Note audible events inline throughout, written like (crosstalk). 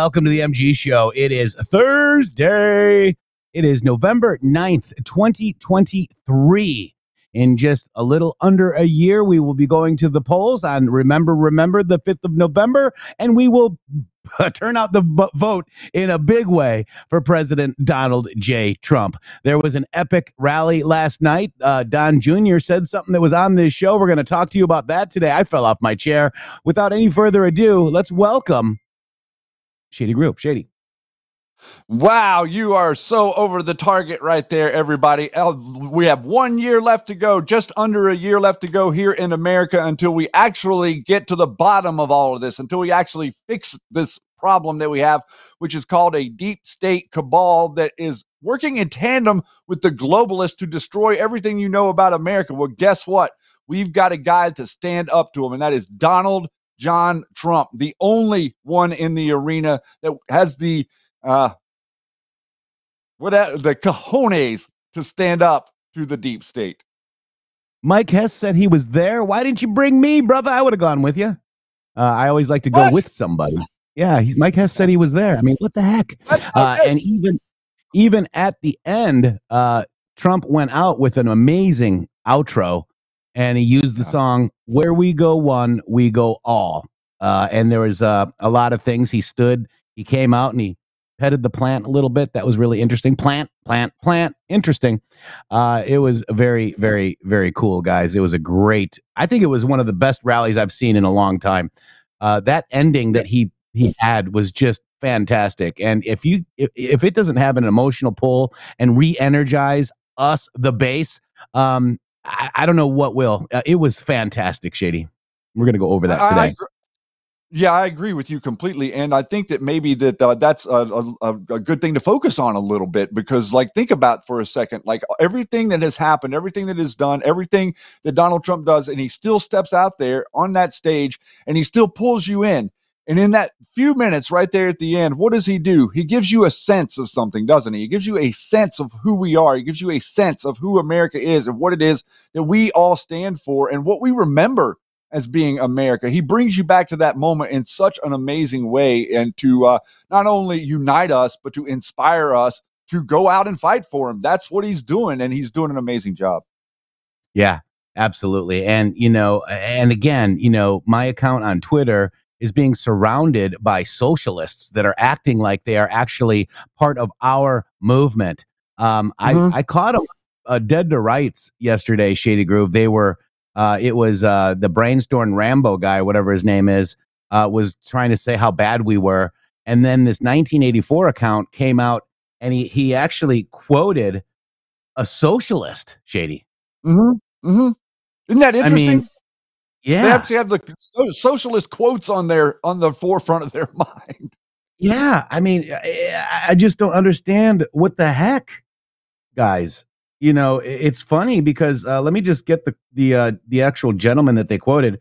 Welcome to the MG Show. It is Thursday. It is November 9th, 2023. In just a little under a year, we will be going to the polls on Remember, Remember the 5th of November, and we will (laughs) turn out the b- vote in a big way for President Donald J. Trump. There was an epic rally last night. Uh, Don Jr. said something that was on this show. We're going to talk to you about that today. I fell off my chair. Without any further ado, let's welcome Shady Groove. Shady. Wow, you are so over the target right there, everybody. We have one year left to go, just under a year left to go here in America until we actually get to the bottom of all of this, until we actually fix this problem that we have, which is called a deep state cabal that is working in tandem with the globalists to destroy everything you know about America. Well, guess what? We've got a guy to stand up to him, and that is Donald John Trump, the only one in the arena that has the uh what the cojones to stand up to the deep state. Mike Hess said he was there. Why didn't you bring me, brother? I would have gone with you. Uh, I always like to go What? with somebody. Yeah, he's, Mike Hess said he was there. I mean, what the heck? Uh, and even even at the end, uh, Trump went out with an amazing outro, and he used the song "Where We Go One, We Go All." Uh, and there was uh, a lot of things. He stood, he came out, and he petted the plant a little bit. That was really interesting. Plant, plant, plant. Interesting. Uh, it was very, very, very cool, guys. It was a great. I think it was one of the best rallies I've seen in a long time. Uh, that ending that he he had was just fantastic. And if you if, if it doesn't have an emotional pull and re-energize us, the base, um, I, I don't know what will. Uh, it was fantastic, Shady. We're gonna go over that I- I today. yeah, I agree with you completely, and I think that maybe that uh, that's a, a a good thing to focus on a little bit because, like, think about for a second, like everything that has happened, everything that is done, everything that Donald Trump does, and he still steps out there on that stage and he still pulls you in. And in that few minutes right there at the end, what does he do? He gives you a sense of something, doesn't he? He gives you a sense of who we are. He gives you a sense of who America is and what it is that we all stand for and what we remember as being America. He brings you back to that moment in such an amazing way and to uh, not only unite us, but to inspire us to go out and fight for him. That's what he's doing, and he's doing an amazing job. Yeah, absolutely. And, you know, and again, you know, my account on Twitter is being surrounded by socialists that are acting like they are actually part of our movement. Um, Mhm. I I caught a, uh, dead to rights yesterday. Shady Groove. They were. Uh, it was uh, the brainstorm Rambo guy, whatever his name is, uh, was trying to say how bad we were, and then this 1984 account came out, and he he actually quoted a socialist. Shady. Mm-hmm. Mm-hmm. Isn't that I interesting? Mean, They yeah, actually have the socialist quotes on their on the forefront of their (laughs) mind. Yeah, I mean, I, I just don't understand what the heck, guys. You know, it's funny because uh, let me just get the the uh, the actual gentleman that they quoted.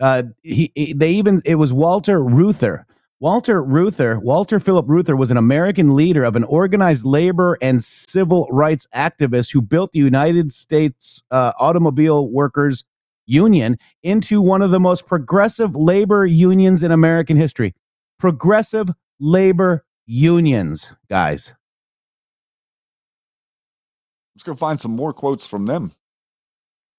Uh, he, he- they even it was Walter Reuther. Walter Reuther, Walter Philip Reuther was an American leader of an organized labor and civil rights activist who built the United States uh, Automobile Workers Union into one of the most progressive labor unions in American history. Progressive labor unions, guys. Let's go find some more quotes from them.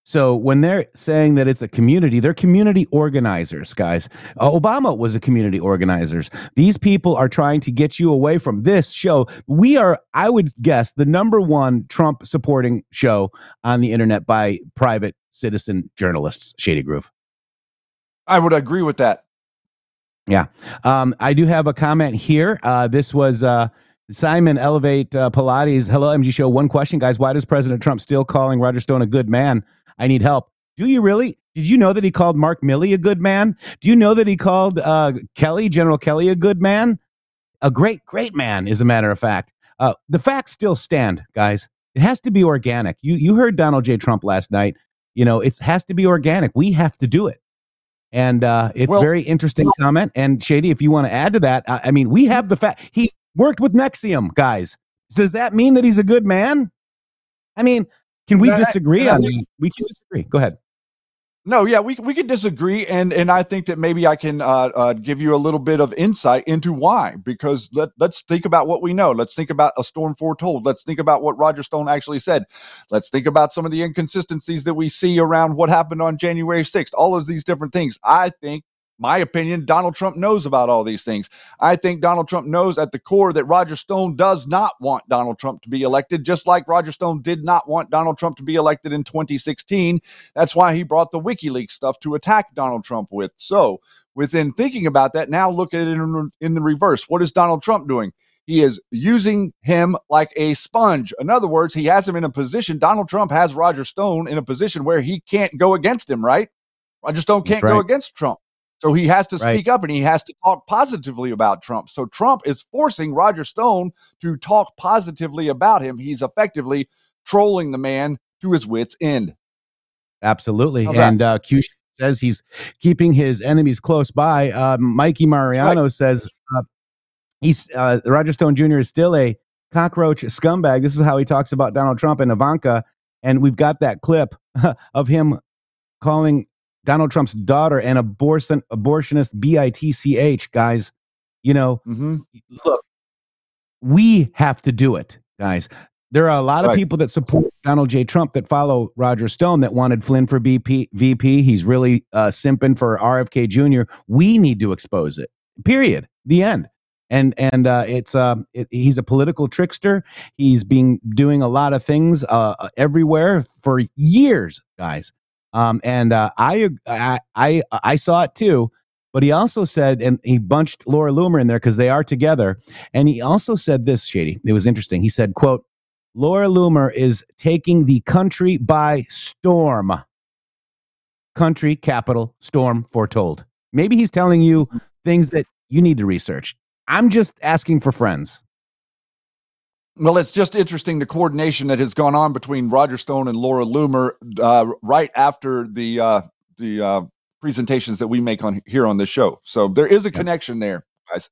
So when they're saying that it's a community, they're community organizers, guys. Uh, Obama was a community organizers. These people are trying to get you away from this show. We are, I would guess, the number one Trump supporting show on the internet by private citizen journalists. Shady Groove. I would agree with that. Yeah. Um, I do have a comment here. Uh, this was uh, Simon Elevate uh, Pilates. Hello, MG Show. One question, guys. Why does President Trump still calling Roger Stone a good man? I need help. Do you really? Did you know that he called Mark Milley a good man? Do you know that he called uh, Kelly, General Kelly, a good man? A great, great man, as a matter of fact. Uh, the facts still stand, guys. It has to be organic. You you heard Donald J. Trump last night. You know, it has to be organic. We have to do it. And uh, it's Well- very interesting comment. And Shady, if you want to add to that, I, I mean, we have the fact he worked with NXIVM, guys. Does that mean that he's a good man? I mean, can we And I- disagree I on think- We can disagree. Go ahead. No, yeah, we we could disagree, and and I think that maybe I can uh, uh, give you a little bit of insight into why. Because let let's think about what we know. Let's think about a storm foretold. Let's think about what Roger Stone actually said. Let's think about some of the inconsistencies that we see around what happened on January sixth. All of these different things. I think, my opinion, Donald Trump knows about all these things. I think Donald Trump knows at the core that Roger Stone does not want Donald Trump to be elected, just like Roger Stone did not want Donald Trump to be elected in 2016. That's why he brought the WikiLeaks stuff to attack Donald Trump with. So, within thinking about that, now look at it in, in the reverse. What is Donald Trump doing? He is using him like a sponge. In other words, he has him in a position. Donald Trump has Roger Stone in a position where he can't go against him, right? Roger Stone can't go against Trump. So he has to Right. speak up and he has to talk positively about Trump. So Trump is forcing Roger Stone to talk positively about him. He's effectively trolling the man to his wits' end. Absolutely. How's? And uh, Q says he's keeping his enemies close by. Uh, Mikey Mariano says uh, he's uh, Roger Stone Jr. is still a cockroach scumbag. This is how he talks about Donald Trump and Ivanka. And we've got that clip (laughs) of him calling Donald Trump's daughter an abortion abortionist bitch. Guys, you know, Mm-hmm. look, we have to do it, guys. There are a lot of people that support Donald J. Trump that follow Roger Stone that wanted Flynn for BP, VP. He's really uh, simping for RFK Jr. We need to expose it. Period. The end. And and uh, it's uh, it, he's a political trickster. He's been doing a lot of things uh, everywhere for years, guys. Um, and uh, I, I I I saw it too. But he also said, and he bunched Laura Loomer in there because they are together. And he also said this, Shady. It was interesting. He said, quote, Laura Loomer is taking the country by storm. Country, capital, storm, foretold. Maybe he's telling you things that you need to research. I'm just asking for friends. Well, it's just interesting the coordination that has gone on between Roger Stone and Laura Loomer uh, right after the uh, the uh, presentations that we make on here on this show. So there is a connection there, guys.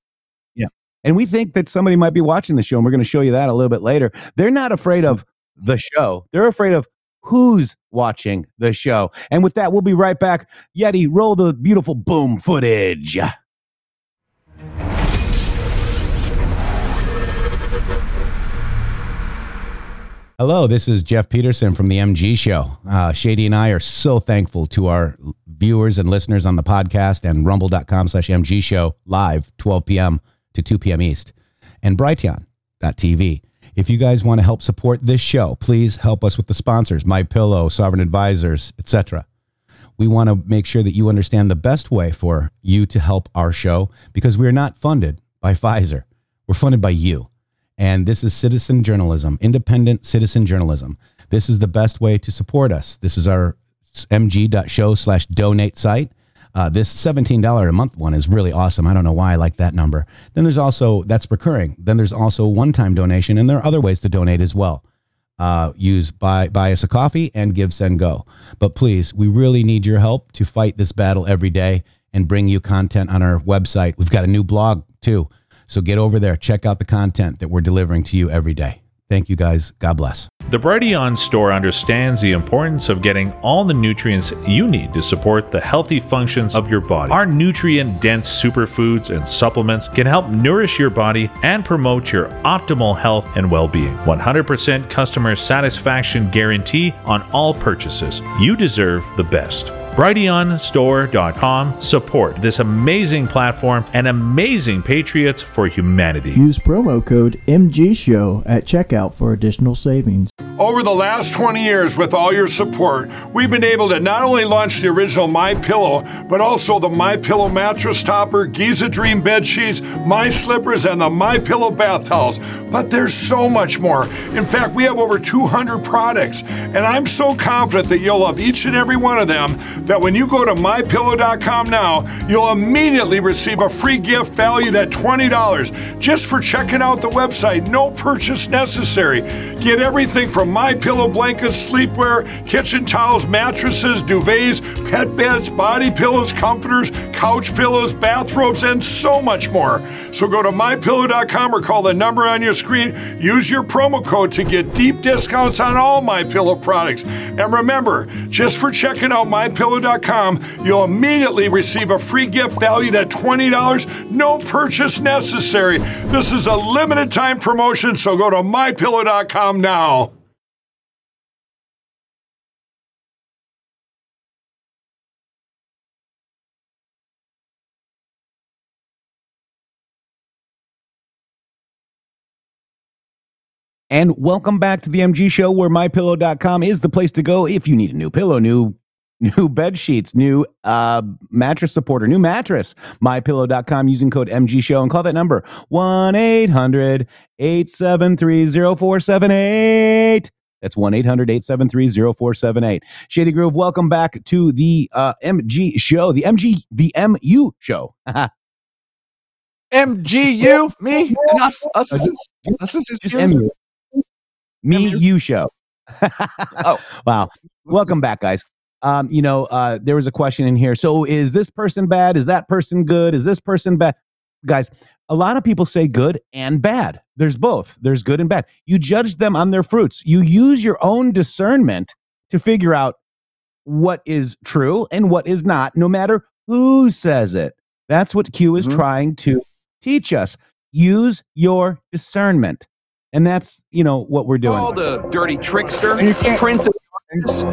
Yeah, and we think that somebody might be watching the show, and we're going to show you that a little bit later. They're not afraid of the show, they're afraid of who's watching the show. And with that, we'll be right back. Yeti, roll the beautiful boom footage. Hello, this is Jeff Peterson from the MG Show. Uh, Shady and I are so thankful to our viewers and listeners on the podcast and rumble.com slash MG Show live 12 p.m. to 2 p.m. East and Brighteon.tv. If you guys want to help support this show, please help us with the sponsors, My Pillow, Sovereign Advisors, etc. We want to make sure that you understand the best way for you to help our show because we are not funded by Pfizer. We're funded by you. And this is citizen journalism, independent citizen journalism. This is the best way to support us. This is our mg.show slash donate site. Uh, this $17 a month one is really awesome. I don't know why I like that number. Then there's also, that's recurring. Then there's also one time donation, and there are other ways to donate as well. Uh, use buy, buy us a coffee and give, send, go. But please, we really need your help to fight this battle every day and bring you content on our website. We've got a new blog too. So get over there, check out the content that we're delivering to you every day. Thank you guys. God bless. The Brighteon store understands the importance of getting all the nutrients you need to support the healthy functions of your body. Our nutrient dense superfoods and supplements can help nourish your body and promote your optimal health and well being. 100% customer satisfaction guarantee on all purchases. You deserve the best. BrighteonStore.com support this amazing platform and amazing patriots for humanity. Use promo code MGSHOW at checkout for additional savings. Over the last 20 years, with all your support, we've been able to not only launch the original My Pillow, but also the My Pillow mattress topper, Giza Dream bed sheets, My Slippers, and the My Pillow bath towels. But there's so much more. In fact, we have over 200 products, and I'm so confident that you'll love each and every one of them that when you go to mypillow.com now, you'll immediately receive a free gift valued at $20 just for checking out the website. No purchase necessary. Get everything from my pillow blankets, sleepwear, kitchen towels, mattresses, duvets, pet beds, body pillows, comforters, couch pillows, bathrobes, and so much more. So go to mypillow.com or call the number on your screen. Use your promo code to get deep discounts on all my pillow products. And remember, just for checking out mypillow.com, you'll immediately receive a free gift valued at $20, no purchase necessary. This is a limited time promotion, so go to mypillow.com now. And welcome back to the MG show where mypillow.com is the place to go if you need a new pillow, new new bed sheets, new uh, mattress supporter, new mattress. Mypillow.com using code MG show and call that number 1-800-873-0478. That's 1-800-873-0478. Shady Groove, welcome back to the uh, MG show, the MG the MU show. MGU, me, and (laughs) us, us, us, us, us, us, Just MU. Me, you show. (laughs) Oh. wow. Welcome back, guys. Um, you know, uh, there was a question in here. So is this person bad? Is that person good? Is this person bad? Guys, a lot of people say good and bad. There's both. There's good and bad. You judge them on their fruits. You use your own discernment to figure out what is true and what is not, no matter who says it. That's what Q is Mhm. trying to teach us. Use your discernment. And that's, you know, what we're doing. called a dirty trickster, And you can't- prince of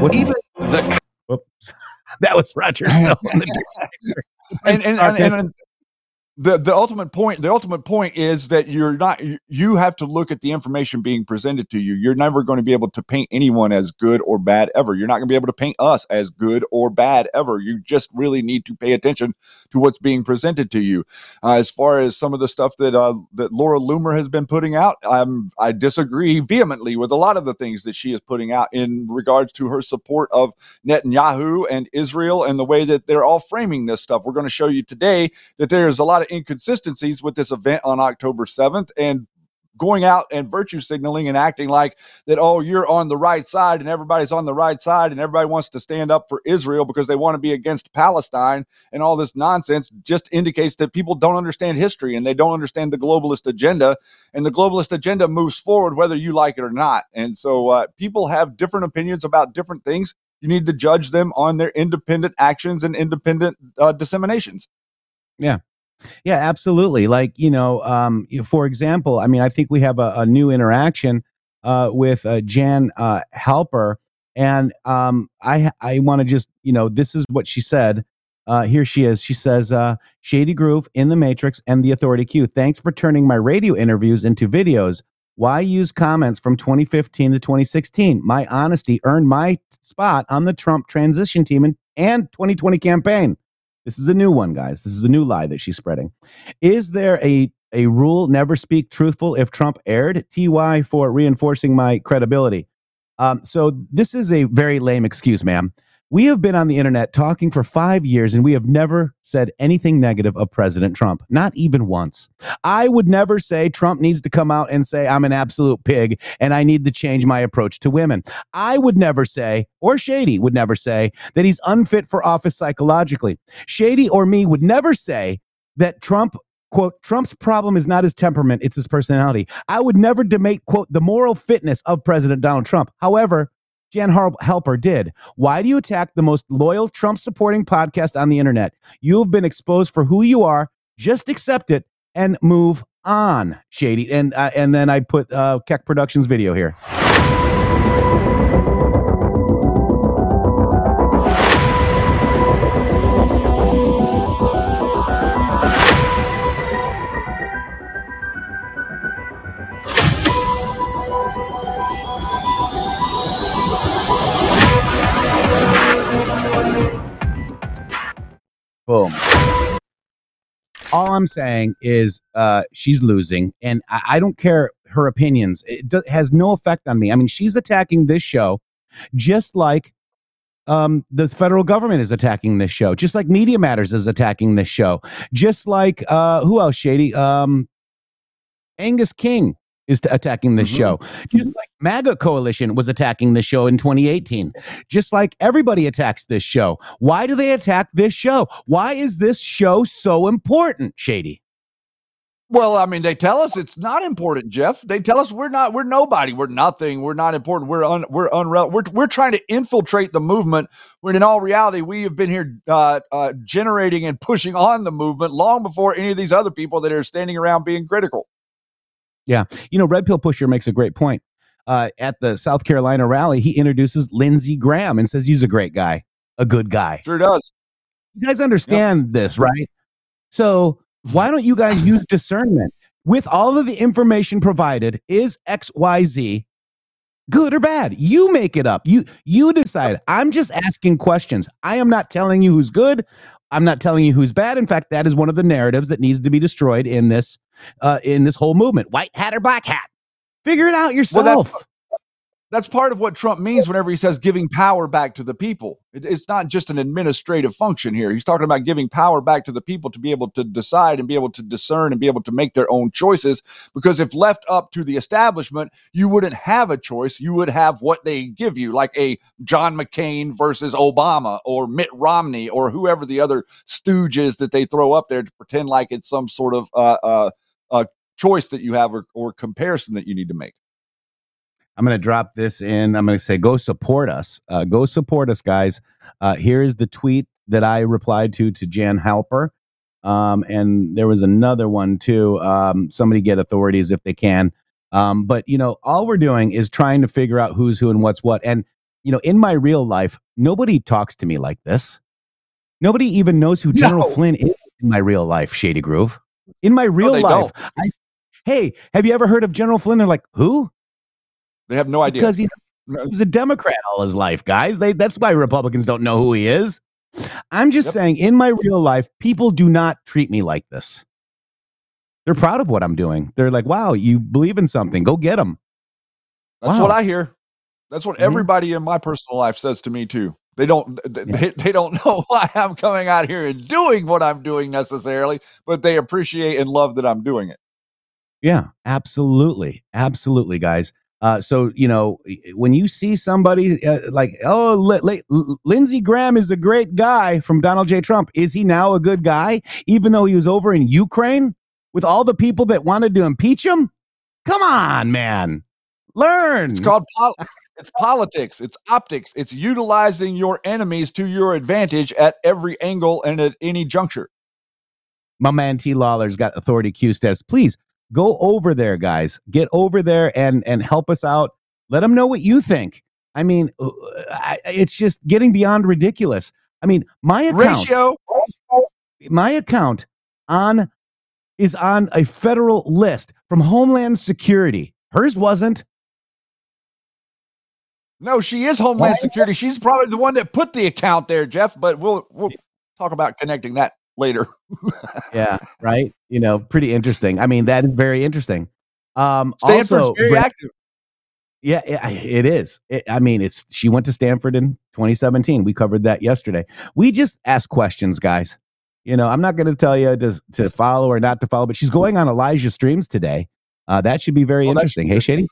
What's- even the Whoops. (laughs) that was Roger (laughs) Stone. (laughs) and and, and, and the the ultimate point the ultimate point is that you're not you- have to look at the information being presented to you. You're never going to be able to paint anyone as good or bad ever. You're not going to be able to paint us as good or bad ever. You just really need to pay attention to what's being presented to you. Uh, as far as some of the stuff that uh, that Laura Loomer has been putting out um, I disagree vehemently with a lot of the things that she is putting out in regards to her support of Netanyahu and Israel and the way that they're all framing this stuff. We're going to show you today that there's a lot of inconsistencies with this event on October 7th and going out and virtue signaling and acting like that oh you're on the right side and everybody's on the right side and everybody wants to stand up for Israel because they want to be against Palestine and all this nonsense just indicates that people don't understand history and they don't understand the globalist agenda. And the globalist agenda moves forward whether you like it or not. And so uh, people have different opinions about different things. You need to judge them on their independent actions and independent uh, disseminations. Yeah, absolutely. Like, you know, um, for example, I mean, I think we have a, a new interaction uh, with uh, Jan uh, Halper. And um, I, I want to just, you know, this is what she said. Uh, here she is. She says, uh, Shady Groove in the Matrix and the Authority Q. Thanks for turning my radio interviews into videos. Why use comments from 2015 to 2016? My honesty earned my spot on the Trump transition team and, and 2020 campaign. This is a new one, guys. This is a new lie that she's spreading. Is there a a rule never speak truthful if Trump aired? TY for reinforcing my credibility. Um, so this is a very lame excuse, ma'am. We have been on the internet talking for five years and we have never said anything negative of President Trump, not even once. I would never say Trump needs to come out and say, I'm an absolute pig and I need to change my approach to women. I would never say, or Shady would never say, that he's unfit for office psychologically. Shady or me would never say that Trump quote trump's problem is not his temperament it's his personality i would never debate quote the moral fitness of president donald trump however jan Halper did. Why do you attack the most loyal trump supporting podcast on the internet? You have been exposed for who you are. Just accept it and move on shady. And uh, and then i put uh keck productions video here Boom. All I'm saying is uh, she's losing, and I, I don't care her opinions. It do- has no effect on me. I mean, she's attacking this show just like um, the federal government is attacking this show, just like Media Matters is attacking this show, just like uh, who else, Shady? Um, Angus King is attacking this Mhm. show, just like MAGA Coalition was attacking this show in 2018, just like everybody attacks this show. Why do they attack this show? Why is this show so important, Shady? Well, I mean, they tell us it's not important, Jeff. They tell us we're not, we're nobody, we're nothing, we're not important, we're un, we're unrel, we're we're trying to infiltrate the movement. When in all reality, we have been here uh, uh, generating and pushing on the movement long before any of these other people that are standing around being critical. You know, Red Pill Pusher makes a great point. Uh, at the South Carolina rally, he introduces Lindsey Graham and says he's a great guy, a good guy. Sure does. You guys understand this, right? So why don't you guys use discernment with all of the information provided? Is X Y Z good or bad? You make it up. You you decide. I'm just asking questions. I am not telling you who's good. I'm not telling you who's bad. In fact, that is one of the narratives that needs to be destroyed in this uh, in this whole movement. White hat or black hat. Figure it out yourself. Well, that's- That's part of what Trump means whenever he says giving power back to the people. It- it's not just an administrative function here. He's talking about giving power back to the people to be able to decide and be able to discern and be able to make their own choices. Because if left up to the establishment, you wouldn't have a choice. You would have what they give you, like a John McCain versus Obama or Mitt Romney or whoever the other stooges that they throw up there to pretend like it's some sort of uh, uh, uh, choice that you have or, or comparison that you need to make. I'm going to drop this in. I'm going to say, go support us. Uh, go support us, guys. Uh, here is the tweet that I replied to to Jan Halper. Um, and there was another one too. Um, somebody get authorities if they can. Um, but, you know, all we're doing is trying to figure out who's who and what's what. And, you know, in my real life, nobody talks to me like this. Nobody even knows who General No. Flynn is in my real life, Shady Groove. In my real they life, I, hey, have you ever heard of General Flynn? They're like, who? They have no idea. Because he's He's a Democrat all his life, guys. They, that's why Republicans don't know who he is. I'm just Yep. saying, in my real life, people do not treat me like this. They're proud of what I'm doing. They're like, wow, you believe in something. Go get them. That's Wow. what I hear. That's what Mhm. everybody in my personal life says to me too. They don't th- they, they don't (laughs) know why I'm coming out here and doing what I'm doing necessarily, but they appreciate and love that I'm doing it. Yeah, absolutely. Absolutely, guys. Uh, so, you know, when you see somebody uh, like, oh, Li- L- Lindsey Graham is a great guy from Donald J. Trump, is he now a good guy, even though he was over in Ukraine with all the people that wanted to impeach him? Come on, man. Learn. It's called pol- it's politics, it's optics, it's utilizing your enemies to your advantage at every angle and at any juncture. my man T Lawler's got authority Q status. Please go over there, guys. Get over there and and help us out. Let them know what you think. I mean, uh, I, it's just getting beyond ridiculous. I mean, my account, Ratio my account on is on a federal list from Homeland Security. Hers wasn't. No, she is Homeland Why? Security. She's probably the one that put the account there, Jeff. But we'll we'll talk about connecting that later. Yeah, right. You know, pretty interesting. I mean, that is very interesting. Um, Stanford's also, very active. Yeah, it, it is. It, I mean, it's she went to Stanford in 2017. We covered that yesterday. We just ask questions, guys. You know, I'm not going to tell you to to follow or not to follow, but she's going on Elijah streams today. Uh, that should be very Well, interesting. Hey, Shady.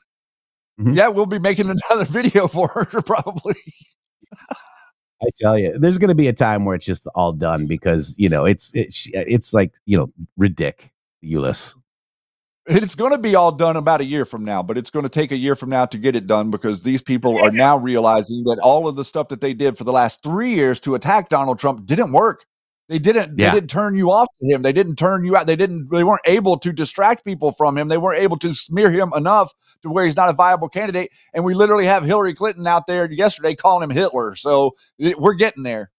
Mhm. Yeah, we'll be making (laughs) another video for her probably. I tell you, there's going to be a time where it's just all done because you know it's it's it's like you know ridiculous. It's going to be all done about a year from now, but it's going to take a year from now to get it done because these people are (laughs) now realizing that all of the stuff that they did for the last three years to attack Donald Trump didn't work. They didn't. Yeah. They didn't turn you off to him. They didn't turn you out. They didn't. They weren't able to distract people from him. They weren't able to smear him enough to where he's not a viable candidate. And we literally have Hillary Clinton out there yesterday calling him Hitler. So we're getting there.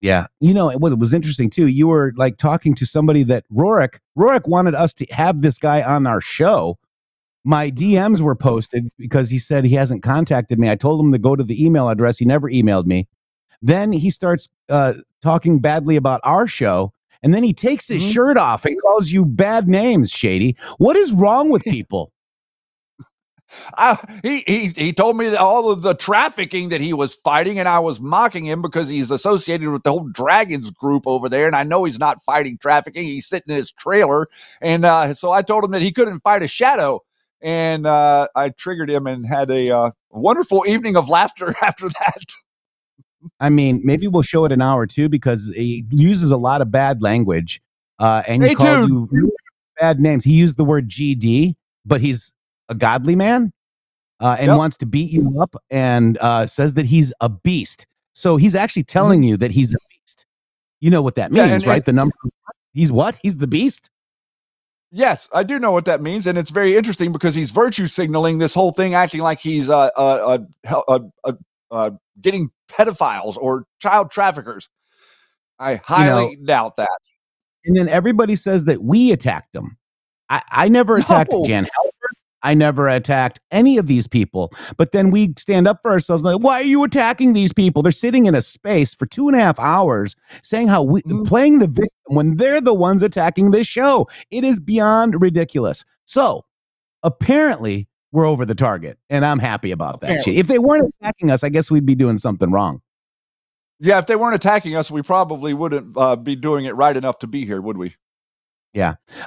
Yeah. You know, what was interesting too, you were like talking to somebody that Rorik, Rorik wanted us to have this guy on our show. My DMs were posted because he said he hasn't contacted me. I told him to go to the email address. He never emailed me. Then he starts uh, talking badly about our show. And then he takes his Mhm. shirt off and calls you bad names, Shady. What is wrong with (laughs) people? I, he he he told me that all of the trafficking that he was fighting, and I was mocking him because he's associated with the whole Dragons group over there, and I know he's not fighting trafficking. He's sitting in his trailer, and uh, so I told him that he couldn't fight a shadow, and uh, I triggered him and had a uh, wonderful evening of laughter (laughs) after that. I mean, maybe we'll show it an hour too because he uses a lot of bad language. Uh, and he called you bad names. He used the word GD, but he's a godly man uh, and Yep. wants to beat you up and uh, says that he's a beast. So he's actually telling you that he's a beast. You know what that Mm-hmm. Yeah, means, and- right? and- the number. He's what? He's the beast. Yes, I do know what that means, and it's very interesting because he's virtue signaling this whole thing, acting like he's uh, uh, uh, uh, uh, uh, getting pedophiles or child traffickers. I highly doubt that. And then everybody says that we attacked him. I, I never attacked No. Jan. I never attacked any of these people. But then we stand up for ourselves like, why are you attacking these people? They're sitting in a space for two and a half hours saying how we Mhm. playing the victim when they're the ones attacking this show. It is beyond ridiculous. So apparently we're over the target. And I'm happy about that. Apparently. If they weren't attacking us, I guess we'd be doing something wrong. Yeah, if they weren't attacking us, we probably wouldn't uh, be doing it right enough to be here, would we?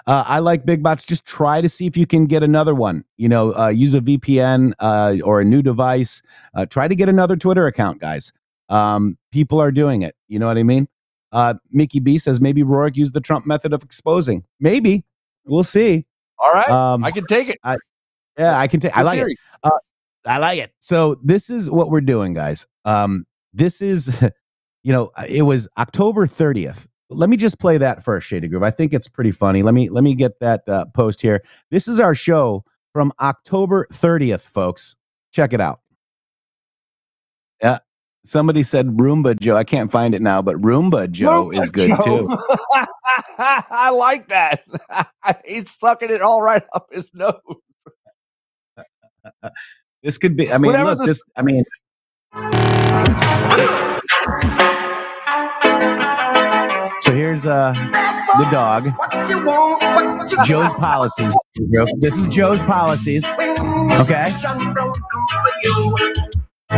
Uh, I like big bots. Just try to see if you can get another one. You know, uh, use a VPN uh, or a new device. Uh, try to get another Twitter account, guys. Um, people are doing it. You know what I mean? Uh, Mickey B says maybe Rourke used the Trump method of exposing. Maybe we'll see. All right, Um, I can take it. yeah, I can take. I like it. theory. I like it. So this is what we're doing, guys. Um, this is, (laughs) you know, it was October 30th. Let me just play that first, Shady Groove. I think it's pretty funny. Let me let me get that uh, post here. This is our show from October 30th, folks. Check it out. Yeah. Somebody said Roomba Joe. I can't find it now, but Roomba Joe Roomba is good Joe. too. (laughs) I like that. (laughs) He's sucking it all right up his nose. (laughs) This could be. I mean, Whatever look. the- This. I mean. So here's uh the dog. Joe's policies. This is Joe's policies. Okay.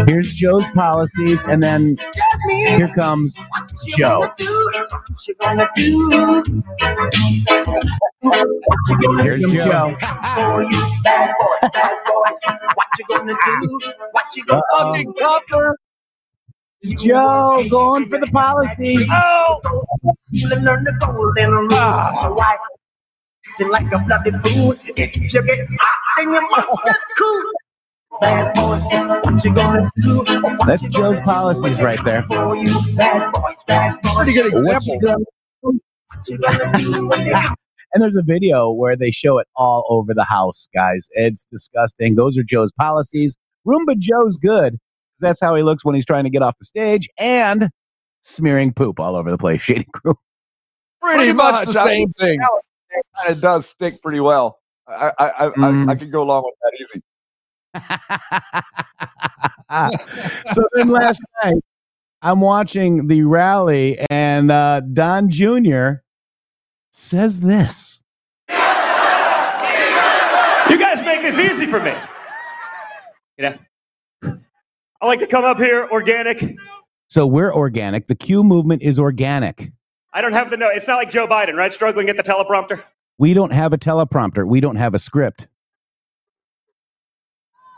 Here's Joe's policies, and then here comes Joe. Here's Joe. Uh-oh. Joe going for the policies. Like a bloody food. If you get hot, then you must get cool. Bad boys, what you gonna do? That's Joe's policies right there. For you, bad boys, bad boys. Pretty good What you example. gonna- What you gonna do when they (laughs) And there's a video where they show it all over the house, guys. It's disgusting. Those are Joe's policies. Roomba Joe's good. That's how he looks when he's trying to get off the stage and smearing poop all over the place. (laughs) Shady crew. Pretty, Pretty much, much, the I same thing. It does stick pretty well. I I I, Mm. I, I could go along with that easy. (laughs) so then last night, I'm watching the rally, and uh, Don Jr. says this. You guys make this easy for me. You know, I like to come up here organic. So we're organic. The Q movement is organic. I don't have the note. It's not like Joe Biden, right? Struggling at the teleprompter. We don't have a teleprompter. We don't have a script.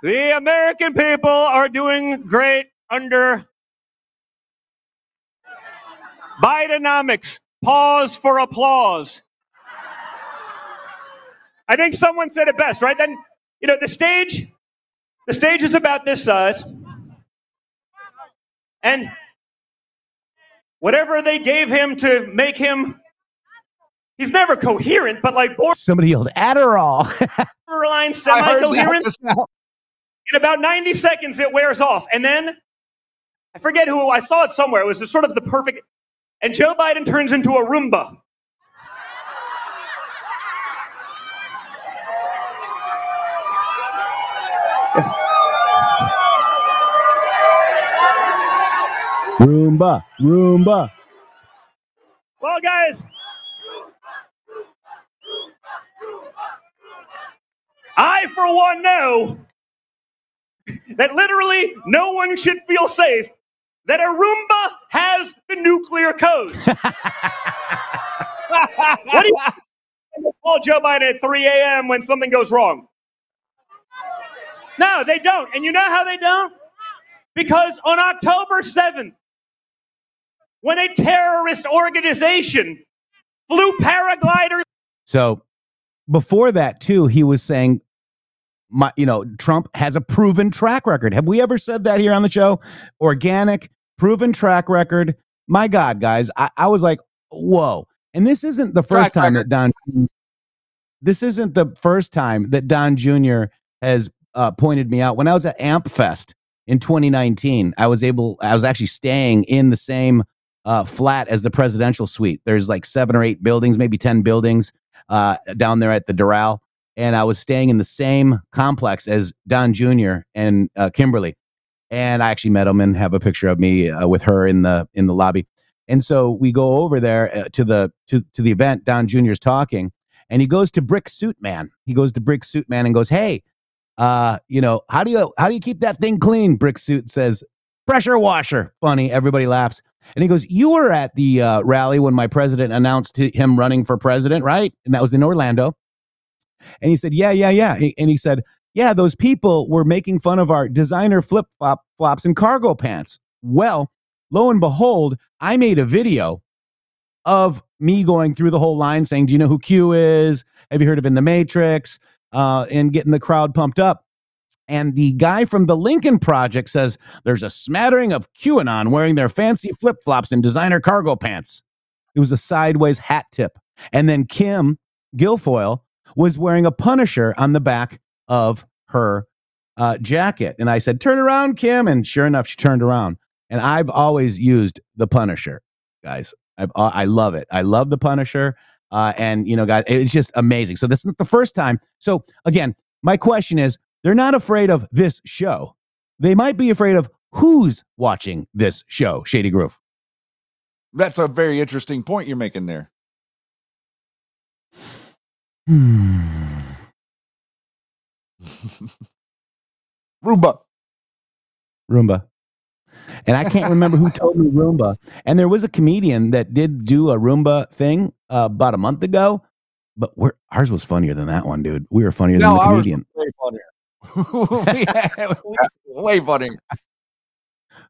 The American people are doing great under Bidenomics. Pause for applause. I think someone said it best, right? Then, you know, the stage, the stage is about this size. And whatever they gave him to make him, he's never coherent, but like Somebody yelled Adderall. (laughs) borderline I heard that semi-coherent. In about 90 seconds, it wears off. And then I forget who I saw it somewhere. It was the, sort of the perfect. And Joe Biden turns into a Roomba. Roomba, Roomba. Well, guys, I, for one, know that literally no one should feel safe that a Roomba has the nuclear code. (laughs) what do you call Joe Biden at 3 a.m. when something goes wrong? No, they don't. And you know how they don't? Because on October 7th, when a terrorist organization flew paragliders So before that, too, he was saying, my, you know, Trump has a proven track record. Have we ever said that here on the show? Organic, proven track record. My God, guys, I, I was like, whoa. And this isn't the first Track time record. that Don. This isn't the first time that Don Jr. has uh, pointed me out. When I was at AmFest in 2019, I was able. I was actually staying in the same uh, flat as the presidential suite. There's like seven or eight buildings, maybe 10 buildings uh, down there at the Doral. And I was staying in the same complex as Don Jr. and uh, Kimberly. And I actually met him and have a picture of me uh, with her in the in the lobby. And so we go over there uh, to the to, to the event. Don Jr. is talking, and he goes to Brick Suit Man. He goes to Brick Suit Man and goes, "Hey, uh, you know, how do you how do you keep that thing clean?" Brick Suit says, "Pressure washer." Funny, everybody laughs. And he goes, "You were at the uh, rally when my president announced hi- him running for president, right? And that was in Orlando." And he said, "Yeah, yeah, yeah." And he said, "Yeah, those people were making fun of our designer flip flop flops and cargo pants." Well, lo and behold, I made a video of me going through the whole line saying, "Do you know who Q is? Have you heard of In the Matrix?" Uh, and getting the crowd pumped up. And the guy from the Lincoln Project says there's a smattering of QAnon wearing their fancy flip flops and designer cargo pants. It was a sideways hat tip. And then Kim Guilfoyle was wearing a Punisher on the back of her uh, jacket. And I said, Turn around, Kim. And sure enough, she turned around. And I've always used the Punisher, guys. I've, I love it. I love the Punisher. Uh, and, you know, guys, it's just amazing. So this isn't the first time. So again, my question is they're not afraid of this show. They might be afraid of who's watching this show, Shady Groove. That's a very interesting point you're making there. Hmm. Roomba. Roomba. And I can't remember who told me Roomba. And there was a comedian that did do a Roomba thing uh, about a month ago, but we're, ours was funnier than that one, dude. We were funnier than No, the ours comedian. (laughs) (laughs) way funnier. Yeah, way funnier.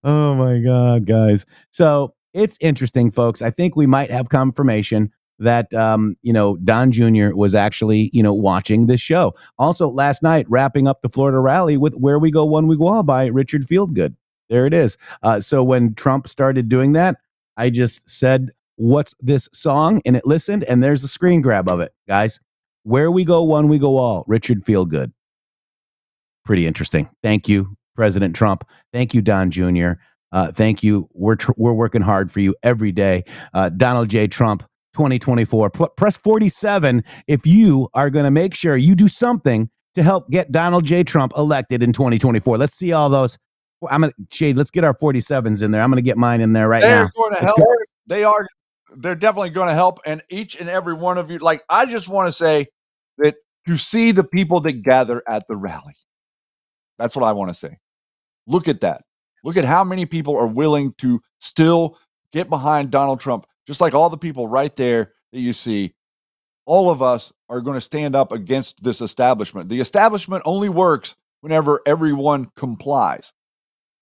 Oh my God, guys. So it's interesting, folks. I think we might have confirmation that, um, you know, Don Jr. was actually, you know, watching this show. Also, last night, wrapping up the Florida rally with Where We Go, One We Go All by Richard Fieldgood. There it is. Uh, so when Trump started doing that, I just said, What's this song? And it listened, and there's a screen grab of it, guys. Where We Go, One We Go All, Richard Fieldgood. Pretty interesting. Thank you, President Trump. Thank you, Don Jr. Uh, thank you. We're tr- we're working hard for you every day. Uh, Donald J. Trump 2024. P- press 47 if you are going to make sure you do something to help get Donald J. Trump elected in 2024. Let's see all those. I'm gonna Shade. Let's get our 47s in there. I'm gonna get mine in there right They're now. going to help. go. They are. They're definitely going to help. And each and every one of you, like I just want to say that to see the people that gather at the rally. That's what I want to say. Look at that. Look at how many people are willing to still get behind Donald Trump, just like all the people right there that you see. All of us are going to stand up against this establishment. The establishment only works whenever everyone complies.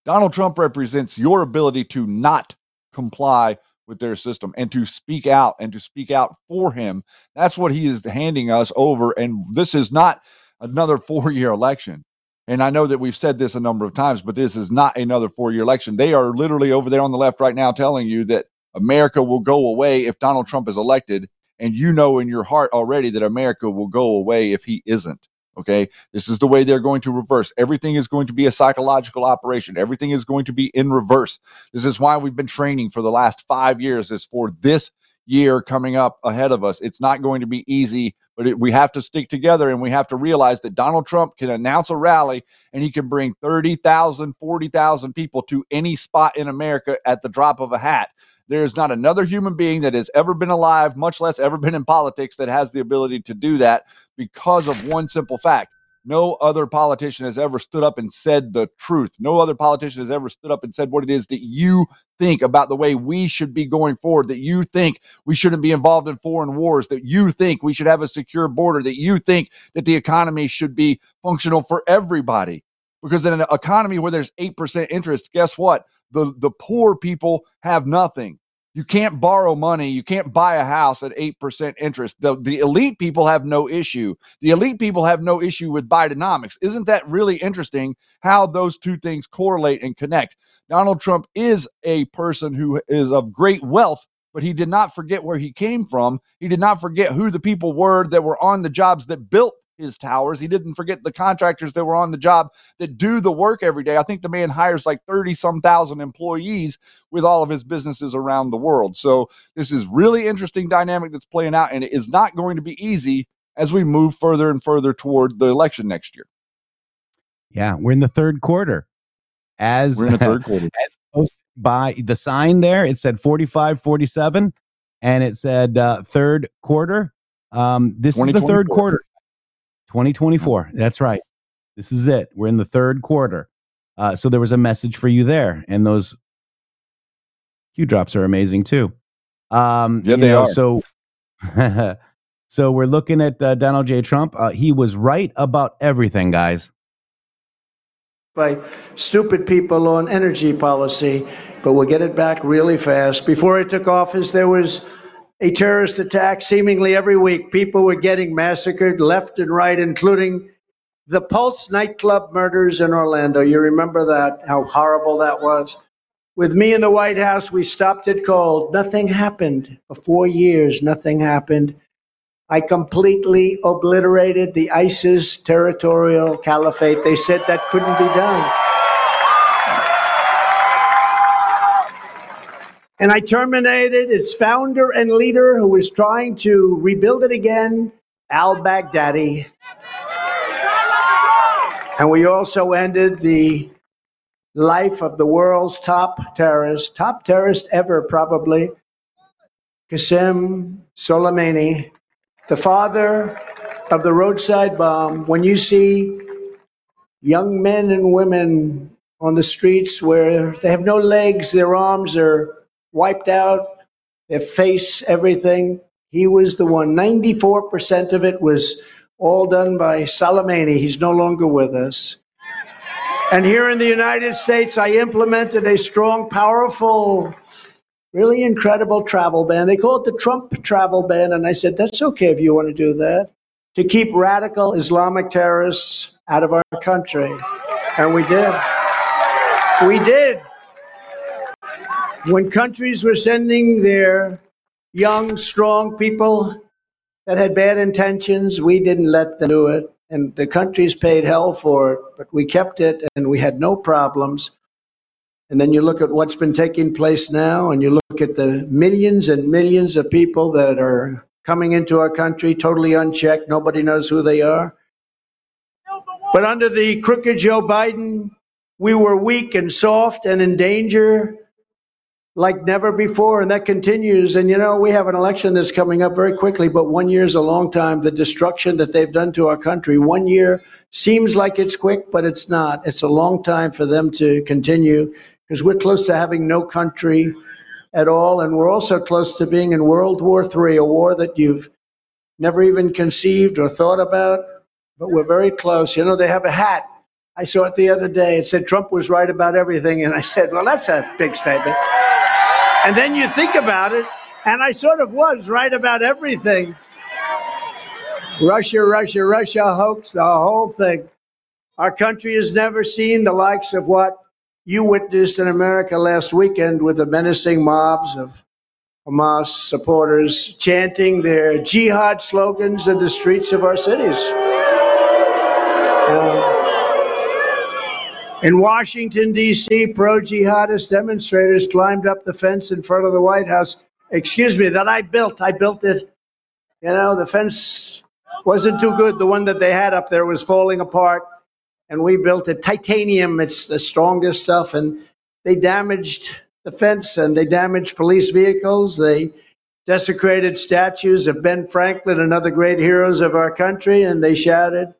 Donald Trump represents your ability to not comply with their system and to speak out and to speak out for him. That's what he is handing us over. And this is not another (laughs) four year election. And I know that we've said this a number of times, but this is not another four year election. They are literally over there on the left right now telling you that America will go away if Donald Trump is elected. And you know in your heart already that America will go away if he isn't. Okay. This is the way they're going to reverse. Everything is going to be a psychological operation. Everything is going to be in reverse. This is why we've been training for the last five years, is for this year coming up ahead of us. It's not going to be easy, but it, we have to stick together and we have to realize that Donald Trump can announce a rally and he can bring 30,000, 40,000 people to any spot in America at the drop of a hat. There is not another human being that has ever been alive, much less ever been in politics, that has the ability to do that because of one simple fact. No other politician has ever stood up and said the truth. No other politician has ever stood up and said what it is that you think about the way we should be going forward, that you think we shouldn't be involved in foreign wars, that you think we should have a secure border, that you think that the economy should be functional for everybody. Because in an economy where there's 8% interest, guess what? The, the poor people have nothing. You can't borrow money. You can't buy a house at 8% interest. The, the elite people have no issue. The elite people have no issue with Bidenomics. Isn't that really interesting how those two things correlate and connect? Donald Trump is a person who is of great wealth, but he did not forget where he came from. He did not forget who the people were that were on the jobs that built his towers. He didn't forget the contractors that were on the job that do the work every day. I think the man hires like 30 some thousand employees with all of his businesses around the world. So this is really interesting dynamic that's playing out and it is not going to be easy as we move further and further toward the election next year. Yeah, we're in the third quarter. As We're in the third (laughs) quarter. by the sign there, it said 45, 47, and it said uh, third quarter. Um, this is the third quarter. 2024. That's right. This is it. We're in the third quarter. Uh, so there was a message for you there, and those Q drops are amazing too. Um, Yeah, they know, are. So, (laughs) so we're looking at uh, Donald J. Trump. Uh, he was right about everything, guys. by stupid people on energy policy, but we'll get it back really fast. Before I took office, there was a terrorist attack seemingly every week. People were getting massacred left and right, including the Pulse nightclub murders in Orlando. You remember that, how horrible that was? With me in the White House, we stopped it cold. Nothing happened. For four years, nothing happened. I completely obliterated the ISIS territorial caliphate. They said that couldn't be done. And I terminated its founder and leader who was trying to rebuild it again, al Baghdadi. And we also ended the life of the world's top terrorist, top terrorist ever, probably, Qasem Soleimani, the father of the roadside bomb. When you see young men and women on the streets where they have no legs, their arms are wiped out, their face, everything, he was the one. 94% of it was all done by Soleimani. He's no longer with us. And here in the United States, I implemented a strong, powerful, really incredible travel ban. They call it the Trump travel ban. And I said, that's okay if you want to do that, to keep radical Islamic terrorists out of our country. And we did. We did. When countries were sending their young, strong people that had bad intentions, we didn't let them do it. And the countries paid hell for it, but we kept it and we had no problems. And then you look at what's been taking place now, and you look at the millions and millions of people that are coming into our country totally unchecked. Nobody knows who they are. But under the crooked Joe Biden, we were weak and soft and in danger like never before, and that continues. And you know, we have an election that's coming up very quickly, but one year is a long time. The destruction that they've done to our country, one year seems like it's quick, but it's not. It's a long time for them to continue because we're close to having no country at all, and we're also close to being in World War III, a war that you've never even conceived or thought about, but we're very close. You know, they have a hat. I saw it the other day. It said Trump was right about everything, and I said, well, that's a big statement. And then you think about it, and I sort of was right about everything. Russia, Russia, Russia hoax, the whole thing. Our country has never seen the likes of what you witnessed in America last weekend with the menacing mobs of Hamas supporters chanting their jihad slogans in the streets of our cities. In Washington, D.C., pro jihadist demonstrators climbed up the fence in front of the White House. Excuse me, that I built. I built it. You know, the fence wasn't too good. The one that they had up there was falling apart. And we built it titanium. It's the strongest stuff. And they damaged the fence and they damaged police vehicles. They desecrated statues of Ben Franklin and other great heroes of our country. And they shouted,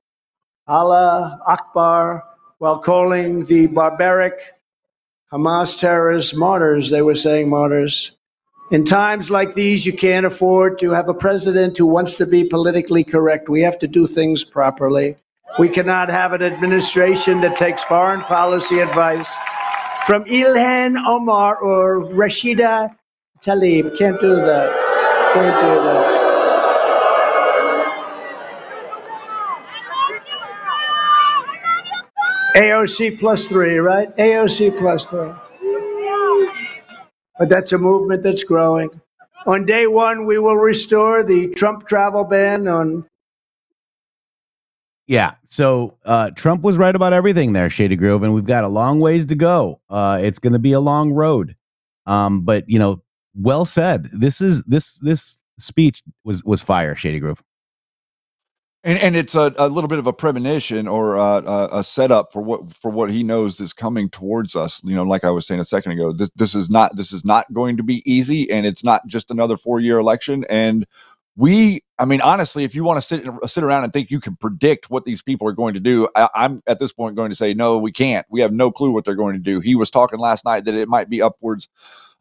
Allah Akbar while calling the barbaric Hamas terrorists martyrs. They were saying martyrs. In times like these, you can't afford to have a president who wants to be politically correct. We have to do things properly. We cannot have an administration that takes foreign policy advice from Ilhan Omar or Rashida Tlaib. Can't do that. Can't do that. AOC plus three, right? AOC plus three. But that's a movement that's growing. On day one, we will restore the Trump travel ban on. Yeah. So uh, Trump was right about everything there, Shady Groove, and we've got a long ways to go. Uh, it's going to be a long road. Um, but you know, well said. This is this this speech was was fire, Shady Groove. And, and it's a, a little bit of a premonition or a, a, setup for what for what he knows is coming towards us. You know, like I was saying a second ago, this this is not this is not going to be easy, and it's not just another four year election. And we, I mean, honestly, if you want to sit sit around and think you can predict what these people are going to do, I, I'm at this point going to say no, we can't. We have no clue what they're going to do. He was talking last night that it might be upwards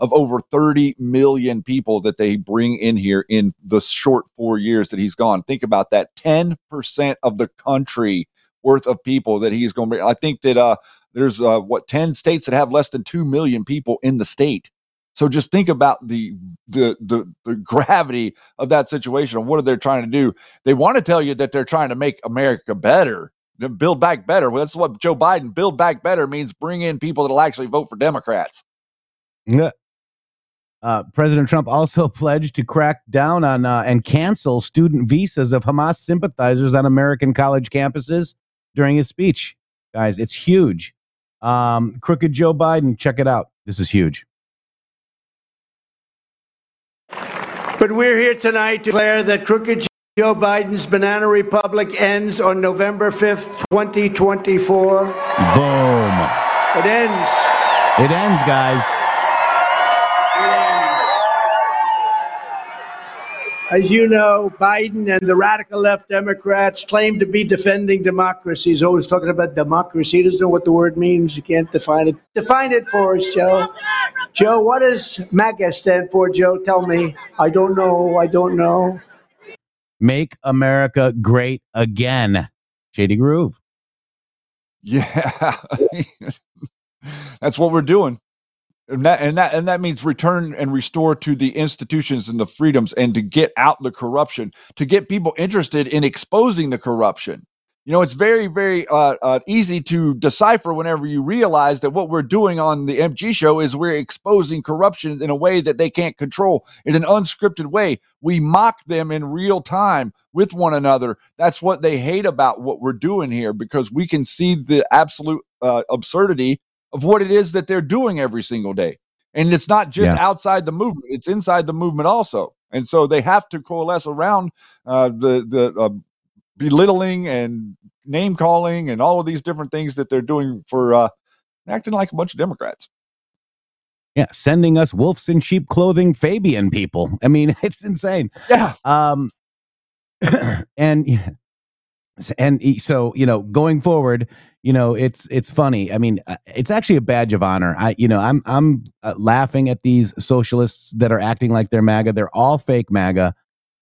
of over 30 million people that they bring in here in the short four years that he's gone. Think about that 10% of the country worth of people that he's going to bring. I think that uh, there's uh, what 10 states that have less than 2 million people in the state. So just think about the, the the the (laughs) gravity of that situation and what are they trying to do? They want to tell you that they're trying to make America better, build back better. Well, that's what Joe Biden build back better means. Bring in people that'll actually vote for Democrats. Yeah. Uh, President Trump also (laughs) pledged to crack down on uh, and cancel student visas of Hamas sympathizers on American college campuses during his speech. Guys, it's huge. Um, crooked Joe Biden, check it out. This is huge. But we're here tonight to declare that crooked Joe Biden's Banana Republic ends on November 5th, 2024. Boom. It ends. It ends, guys. As you know, Biden and the radical left Democrats claim to be defending democracy. He's always talking about democracy. He doesn't know what the word means. He can't define it. Define it for us, Joe. Joe, what does MAGA stand for, Joe? Tell me. I don't know. I don't know. Make America great again. Shady Groove. Yeah. (laughs) That's what we're doing and that and that and that means return and restore to the institutions and the freedoms and to get out the corruption to get people interested in exposing the corruption. You know it's very very uh, uh, easy to decipher whenever you realize that what we're doing on the mg show is we're exposing corruption in a way that they can't control. In an unscripted way we mock them in real time with one another. That's what they hate about what we're doing here because we can see the absolute uh, absurdity of what it is that they're doing every single day. And it's not just Yeah. outside the movement; it's inside the movement also. And so they have to coalesce around uh, the the uh, belittling and name calling and all of these different things that they're doing for uh, acting like a bunch of Democrats. Yeah, sending us wolves in sheep clothing Fabian people. I mean, (laughs) it's insane. Yeah. Um, (clears throat) and yeah, and so you know, going forward, you know, it's it's funny. I mean, uh, it's actually a badge of honor. I, you know, I'm I'm uh, laughing at these socialists that are acting like they're MAGA. They're all fake MAGA.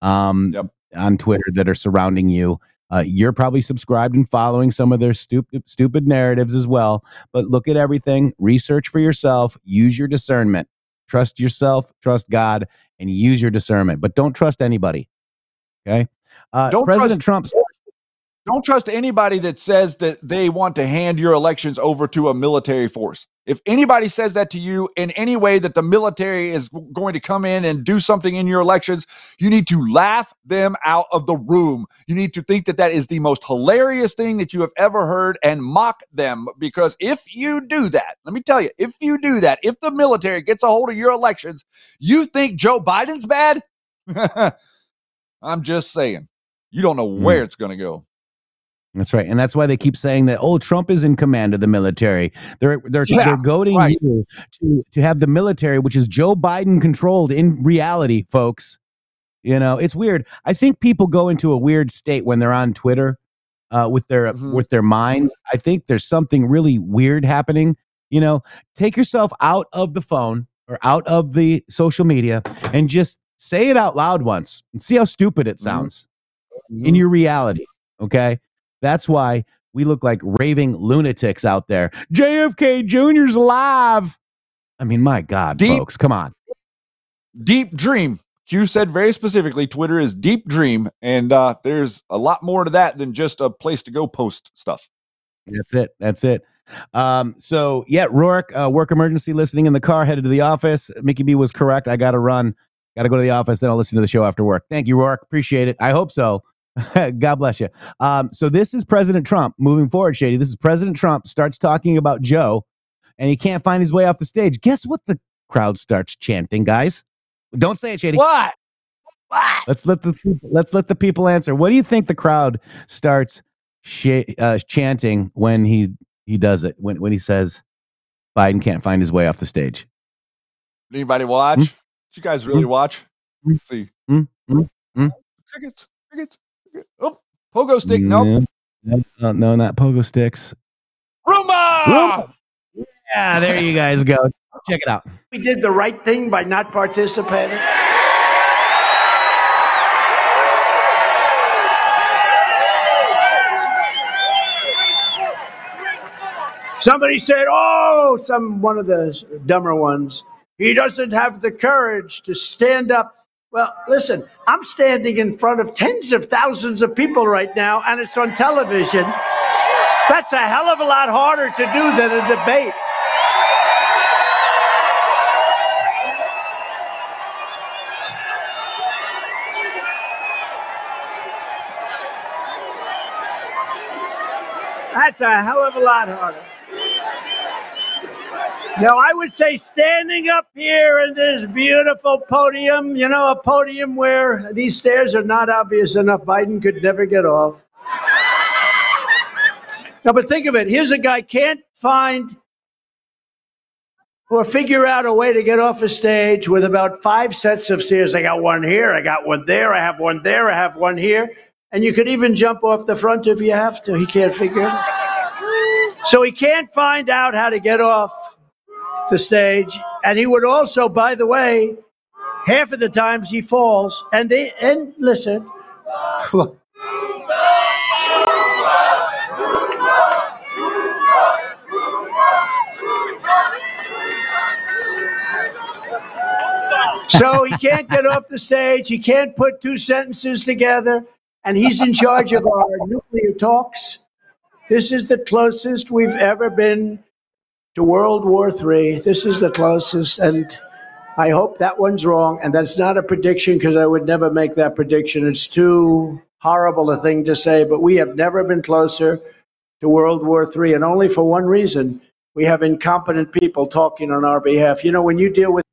Um, Yep. on Twitter that are surrounding you. Uh, you're probably subscribed and following some of their stupid stupid narratives as well. But look at everything, research for yourself, use your discernment. Trust yourself, trust God, and use your discernment. But don't trust anybody. Okay. Uh, Don't President trust- Trump's Don't trust anybody that says that they want to hand your elections over to a military force. If anybody says that to you in any way that the military is going to come in and do something in your elections, you need to laugh them out of the room. You need to think that that is the most hilarious thing that you have ever heard and mock them. Because if you do that, let me tell you, if you do that, if the military gets a hold of your elections, you think Joe Biden's bad? (laughs) I'm just saying. You don't know hmm. where it's going to go. That's right, and that's why they keep saying that. Oh, Trump is in command of the military. They're they're Yeah, they're goading right. you to to have the military, which is Joe Biden controlled in reality, folks. You know, it's weird. I think people go into a weird state when they're on Twitter uh, with their Mhm. with their minds. I think there's something really weird happening. You know, take yourself out of the phone or out of the social media and just say it out loud once and see how stupid it Mhm. sounds in your reality. Okay. That's why we look like raving lunatics out there. JFK Jr.'s alive. I mean, my God, Deep- folks, come on. deep dream. Q said very specifically, Twitter is deep dream, and uh, there's a lot more to that than just a place to go post stuff. That's it. That's it. Um, so yeah, Rourke, uh, work emergency listening in the car, headed to the office. Mickey B was correct. I got to run. Got to go to the office. Then I'll listen to the show after work. Thank you, Rourke. Appreciate it. I hope so. (laughs) God bless you. Um, so this is President Trump moving forward, Shady. This is President Trump starts talking about Joe, and he can't find his way off the stage. Guess what? The crowd starts chanting, guys. Don't say it, Shady. What? What? Let's let the let's let the people answer. What do you think the crowd starts sh- uh, chanting when he he does it? When when he says Biden can't find his way off the stage? Anybody watch? Hmm? Did you guys really watch? Hmm? Let's see. Hmm? Hmm? Hmm? Oh, pogo stick. Nope. No, no, no, not pogo sticks. Roomba! Roomba! Yeah, there you guys go. Check it out. We did the right thing by not participating. Somebody said, "Oh, some one of the dumber ones. He doesn't have the courage to stand up." Well, listen, I'm standing in front of tens of thousands of people right now, and it's on television. That's a hell of a lot harder to do than a debate. That's a hell of a lot harder. Now, I would say standing up here in this beautiful podium, you know, a podium where these stairs are not obvious enough, Biden could never get off. Now, but think of it. Here's a guy can't find or figure out a way to get off a stage with about five sets of stairs. I got one here, I got one there, I have one there, I have one here. And you could even jump off the front if you have to. He can't figure it out. So he can't find out how to get off the stage. And he would also, by the way, half of the times he falls. And they and listen. So he can't get off the stage. He can't put two sentences together. And he's in charge of our nuclear talks. This is the closest we've ever been to World War III. This is the closest. And I hope that one's wrong. And that's not a prediction because I would never make that prediction. It's too horrible a thing to say. But we have never been closer to World War III. And only for one reason we have incompetent people talking on our behalf. You know, when you deal with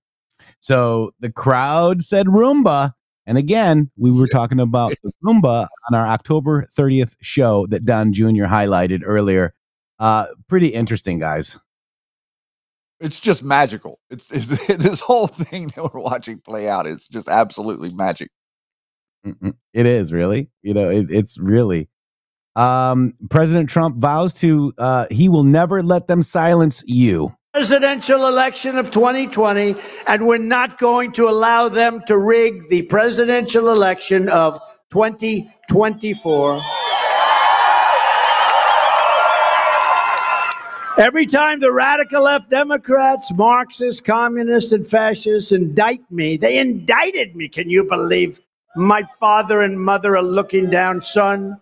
So the crowd said Roomba. And again, we were talking about the (laughs) Roomba on our October 30th show that Don Jr. highlighted earlier. Uh, pretty interesting, guys. It's just magical. It's, (laughs) it's this whole thing that we're watching play out. It's just absolutely magic. It is really, you know, it, it's really. Um, President Trump vows to uh, he will never let them silence you. presidential election of 2020, and we're not going to allow them to rig the presidential election of 2024. Every time the radical left Democrats, Marxists, communists, and fascists indict me, they indicted me. Can you believe? My father and mother are looking down, son.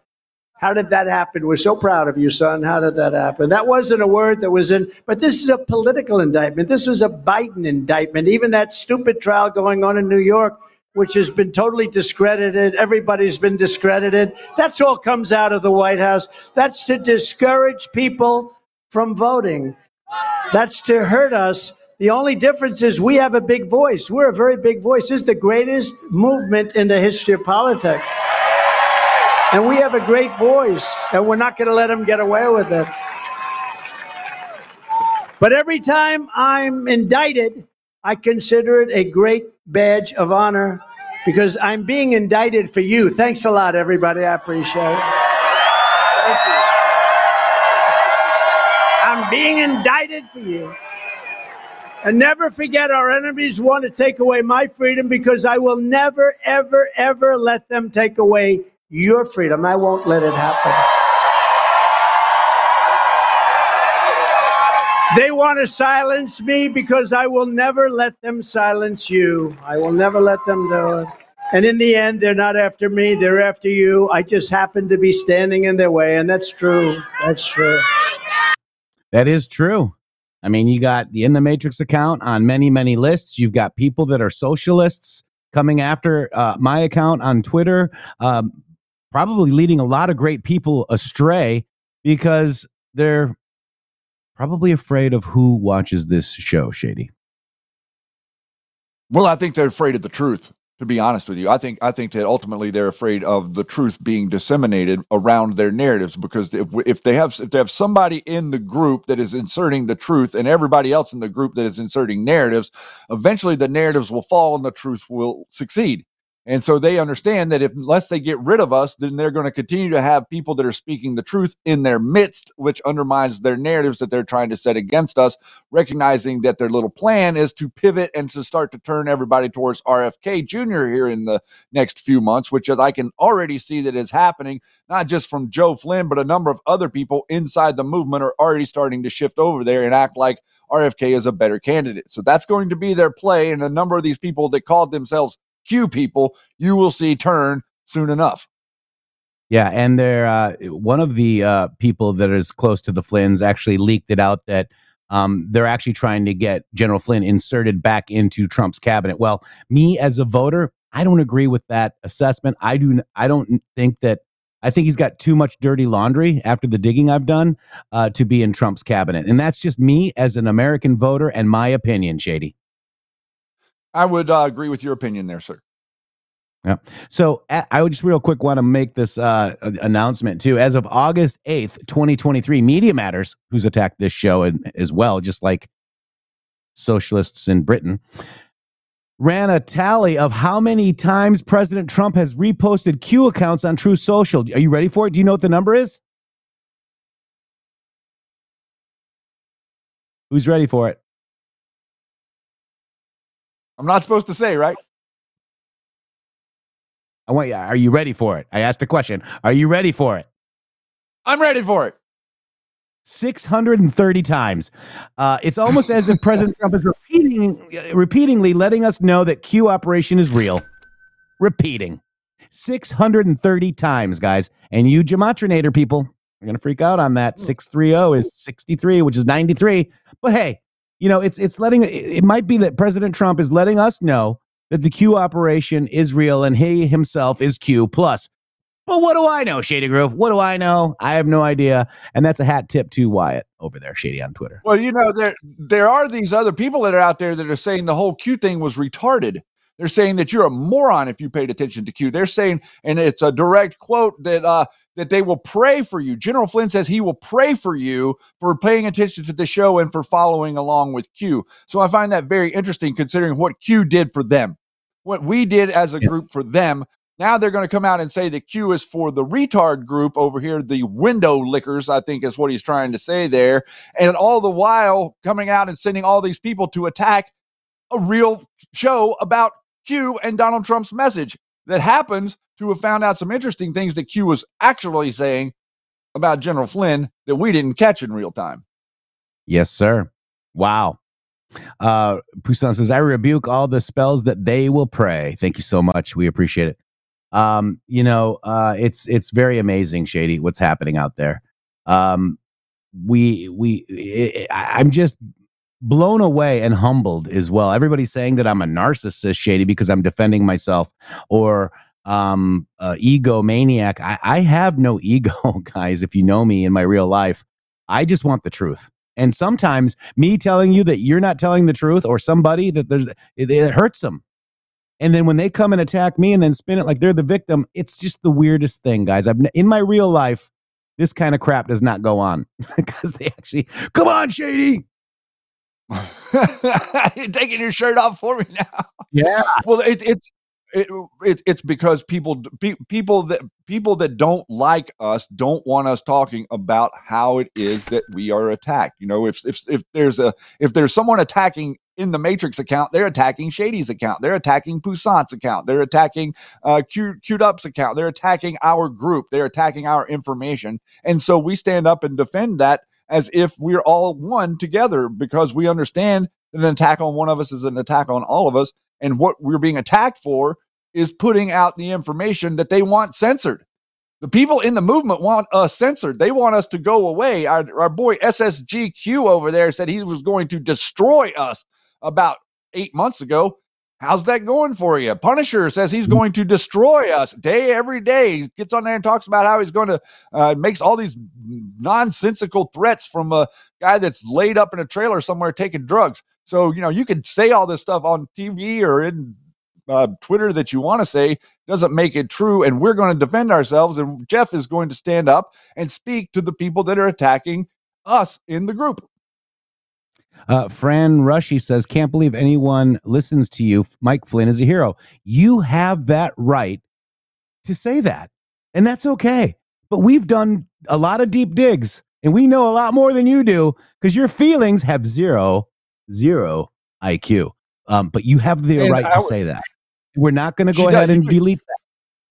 How did that happen? We're so proud of you, son. How did that happen? That wasn't a word that was in, but this is a political indictment. This was a Biden indictment. Even that stupid trial going on in New York, which has been totally discredited, everybody's been discredited. That's all comes out of the White House. That's to discourage people from voting. That's to hurt us. The only difference is we have a big voice. We're a very big voice. This is the greatest movement in the history of politics. And we have a great voice, and we're not going to let them get away with it. But every time I'm indicted, I consider it a great badge of honor because I'm being indicted for you. Thanks a lot, everybody. I appreciate it. Being indicted for you. And never forget, our enemies want to take away my freedom because I will never, ever, ever let them take away your freedom. I won't let it happen. They want to silence me because I will never let them silence you. I will never let them do it. And in the end, they're not after me, they're after you. I just happen to be standing in their way, and that's true. That's true. That is true. I mean, you got the In the Matrix account on many, many lists. You've got people that are socialists coming after uh, my account on Twitter, um, probably leading a lot of great people astray because they're probably afraid of who watches this show, Shady. Well, I think they're afraid of the truth. To be honest with you, I think I think that ultimately they're afraid of the truth being disseminated around their narratives because if if they have if they have somebody in the group that is inserting the truth and everybody else in the group that is inserting narratives, eventually the narratives will fall and the truth will succeed. And so they understand that if unless they get rid of us, then they're going to continue to have people that are speaking the truth in their midst, which undermines their narratives that they're trying to set against us, recognizing that their little plan is to pivot and to start to turn everybody towards RFK Jr. here in the next few months, which I can already see that is happening, not just from Joe Flynn, but a number of other people inside the movement are already starting to shift over there and act like RFK is a better candidate. So that's going to be their play. And a number of these people that called themselves Q people, you will see turn soon enough. Yeah, and they're uh, one of the uh, people that is close to the Flynn's actually leaked it out that um, they're actually trying to get General Flynn inserted back into Trump's cabinet. Well, me as a voter, I don't agree with that assessment. I do. I don't think that. I think he's got too much dirty laundry after the digging I've done uh, to be in Trump's cabinet, and that's just me as an American voter and my opinion, Shady. I would uh, agree with your opinion there, sir. Yeah. So I would just real quick want to make this uh, announcement too. As of August 8th, 2023, Media Matters, who's attacked this show and, as well, just like socialists in Britain, ran a tally of how many times President Trump has reposted Q accounts on Truth Social. Are you ready for it? Do you know what the number is? Who's ready for it? I'm not supposed to say, right? I want you. Are you ready for it? I asked a question. Are you ready for it? I'm ready for it. 630 times. Uh, it's almost as if President Trump is repeating, repeatingly letting us know that Q operation is real. Repeating 630 times, guys. And you Gematrinator people are going to freak out on that. 630 is 63, which is 93. But hey, you know, it's it's letting it, might be that President Trump is letting us know that the Q operation is real and he himself is Q plus. But what do I know, Shady Groove? What do I know? I have no idea. And that's a hat tip to Wyatt over there, Shady on Twitter. Well, you know, there there are these other people that are out there that are saying the whole Q thing was retarded. They're saying that you're a moron if you paid attention to Q. They're saying, and it's a direct quote that uh that they will pray for you. General Flynn says he will pray for you for paying attention to the show and for following along with Q. So I find that very interesting considering what Q did for them. What we did as a group for them. Now they're going to come out and say that Q is for the retard group over here, the window lickers, I think is what he's trying to say there. And all the while coming out and sending all these people to attack a real show about Q and Donald Trump's message that happens to have found out some interesting things that Q was actually saying about General Flynn that we didn't catch in real time. Yes, sir. Wow. Uh Poussin says, I rebuke all the spells that they will pray. Thank you so much. We appreciate it. Um, you know, uh it's it's very amazing, Shady, what's happening out there. Um we we I, I'm just blown away and humbled as well. Everybody's saying that I'm a narcissist, Shady, because I'm defending myself or um uh, egomaniac. I, I have no (laughs) ego, guys, if you know me in my real life. I just want the truth. And sometimes me telling you that you're not telling the truth or somebody that there's it, it hurts them. And then when they come and attack me and then spin it like they're the victim, it's just the weirdest thing, guys. I've in my real life, this kind of crap does not go on (laughs) because they actually come on, Shady. (laughs) You're taking your shirt off for me now. Yeah. Well, it, it's it, it, it's because people pe- people that people that don't like us don't want us talking about how it is that we are attacked. You know, if if if there's a if there's someone attacking in the Matrix account, they're attacking Shady's account, they're attacking Poussant's account, they're attacking uh, Q Up's account, they're attacking our group, they're attacking our information, and so we stand up and defend that as if we're all one together because we understand that an attack on one of us is an attack on all of us. And what we're being attacked for is putting out the information that they want censored. The people in the movement want us censored. They want us to go away. Our, our boy SSGQ over there said he was going to destroy us about eight months ago. How's that going for you? Punisher says he's going to destroy us day every day. He gets on there and talks about how he's going to uh, makes all these nonsensical threats from a guy that's laid up in a trailer somewhere taking drugs. So you know you could say all this stuff on TV or in uh, Twitter that you want to say doesn't make it true, and we're going to defend ourselves. And Jeff is going to stand up and speak to the people that are attacking us in the group. Uh, Fran Rushy says, "Can't believe anyone listens to you. Mike Flynn is a hero. You have that right to say that, and that's okay. But we've done a lot of deep digs, and we know a lot more than you do because your feelings have zero, zero IQ. Um, but you have the And right to our- say that. We're not going to She go does- ahead and delete that.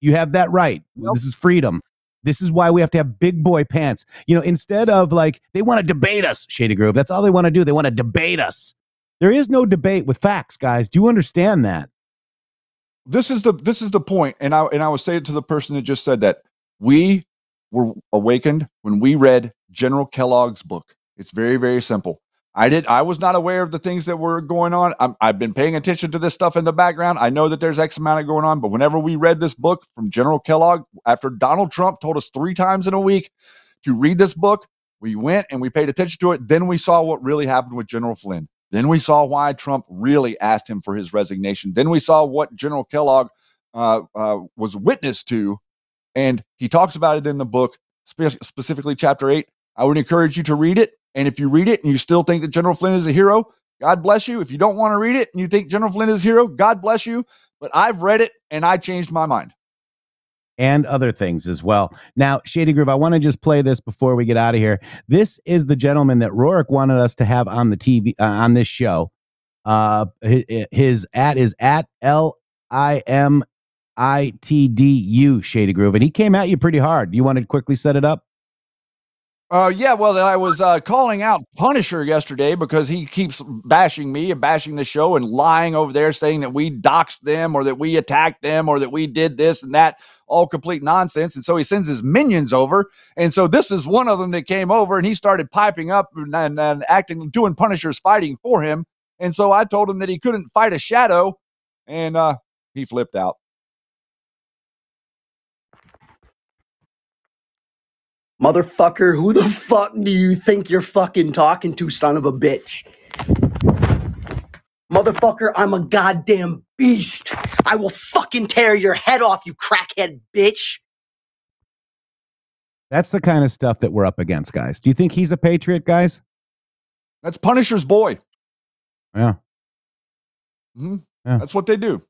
You have that right. Nope. This is freedom." This is why we have to have big boy pants. You know, instead of like, they want to debate us, Shady Groove. That's all they want to do. They want to debate us. There is no debate with facts, guys. Do you understand that? this is the this is the point and i and i will say it to the person that just said that we were awakened when we read general kellogg's book it's very very simple i did i was not aware of the things that were going on I'm, i've been paying attention to this stuff in the background i know that there's x amount of going on but whenever we read this book from general kellogg after donald trump told us three times in a week to read this book we went and we paid attention to it then we saw what really happened with general flynn then we saw why Trump really asked him for his resignation. Then we saw what General Kellogg uh, uh, was witness to, and he talks about it in the book, spe- specifically chapter eight. I would encourage you to read it. And if you read it and you still think that General Flynn is a hero, God bless you. If you don't want to read it and you think General Flynn is a hero, God bless you. But I've read it and I changed my mind. And other things as well. Now, Shady Groove, I want to just play this before we get out of here. This is the gentleman that Rourke wanted us to have on the TV uh, on this show. Uh, his, his at is at L I M I T D U Shady Groove, and he came at you pretty hard. You want to quickly set it up? Uh, yeah, well, I was uh, calling out Punisher yesterday because he keeps bashing me and bashing the show and lying over there, saying that we doxed them or that we attacked them or that we did this and that, all complete nonsense. And so he sends his minions over. And so this is one of them that came over and he started piping up and, and, and acting, doing Punisher's fighting for him. And so I told him that he couldn't fight a shadow, and uh, he flipped out. Motherfucker, who the fuck do you think you're fucking talking to, son of a bitch? Motherfucker, I'm a goddamn beast. I will fucking tear your head off, you crackhead bitch. That's the kind of stuff that we're up against, guys. Do you think he's a patriot, guys? That's Punisher's boy. Yeah. Mhm. Yeah. That's what they do.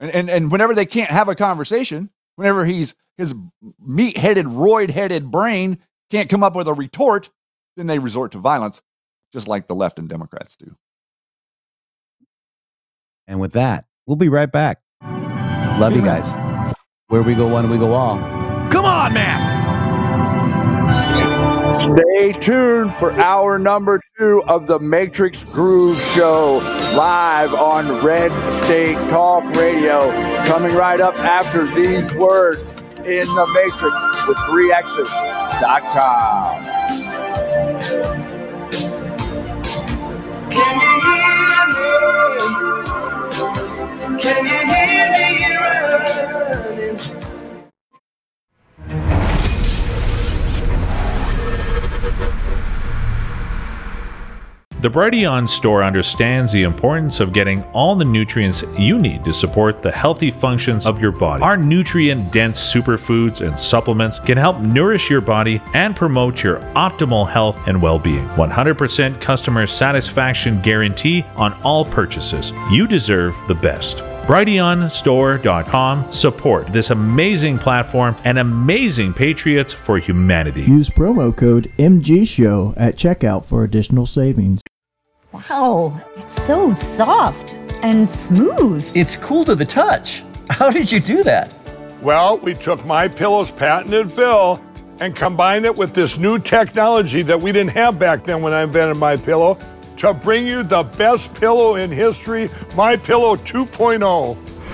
And, and and whenever they can't have a conversation, whenever he's his meat-headed, roid-headed brain can't come up with a retort, then they resort to violence, just like the left and Democrats do. And with that, we'll be right back. Love you guys. Where we go one, we go all. Come on, man. Stay tuned for hour number two of the Matrix Groove Show live on Red State Talk Radio. Coming right up after these words in the Matrix with 3x's.com. Can you hear me? Can you hear me The Brighteon store understands the importance of getting all the nutrients you need to support the healthy functions of your body. Our nutrient dense superfoods and supplements can help nourish your body and promote your optimal health and well being. 100% customer satisfaction guarantee on all purchases. You deserve the best. BrighteonStore.com support this amazing platform and amazing patriots for humanity. Use promo code MGSHOW at checkout for additional savings. Wow, it's so soft and smooth. It's cool to the touch. How did you do that? Well, we took my pillow's patented fill and combined it with this new technology that we didn't have back then when I invented my pillow to bring you the best pillow in history, My Pillow 2.0.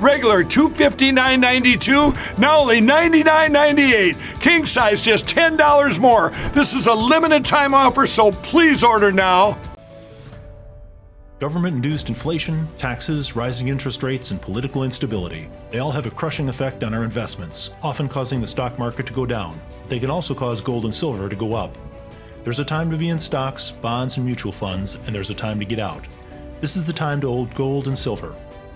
regular $259.92, now only $99.98. King size just $10 more. This is a limited time offer, so please order now. Government induced inflation, taxes, rising interest rates, and political instability. They all have a crushing effect on our investments, often causing the stock market to go down. They can also cause gold and silver to go up. There's a time to be in stocks, bonds, and mutual funds, and there's a time to get out. This is the time to hold gold and silver.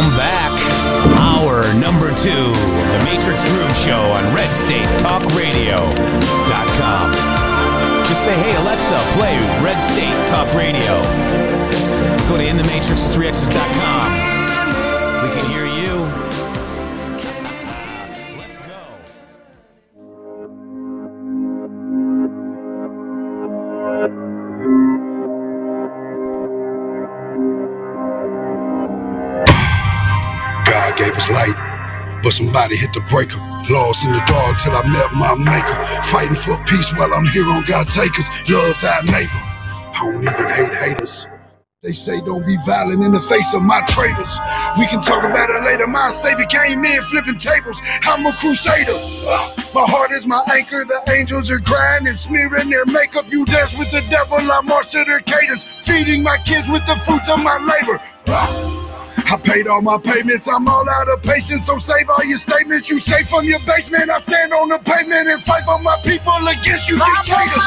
Welcome back. Hour number two, the Matrix Groove Show on RedStateTalkRadio.com. Just say, hey, Alexa, play Red State Talk Radio. Go to InTheMatrix3Xs.com. We can hear God gave us light, but somebody hit the breaker. Lost in the dark till I met my maker. Fighting for peace while I'm here on God's acres. Love thy neighbor. I don't even hate haters. They say don't be violent in the face of my traitors. We can talk about it later. My savior came in flipping tables. I'm a crusader. My heart is my anchor. The angels are crying and smearing their makeup. You dance with the devil. I march to their cadence. Feeding my kids with the fruits of my labor. I paid all my payments, I'm all out of patience. So save all your statements you say from your basement. I stand on the pavement and fight for my people against you dictators.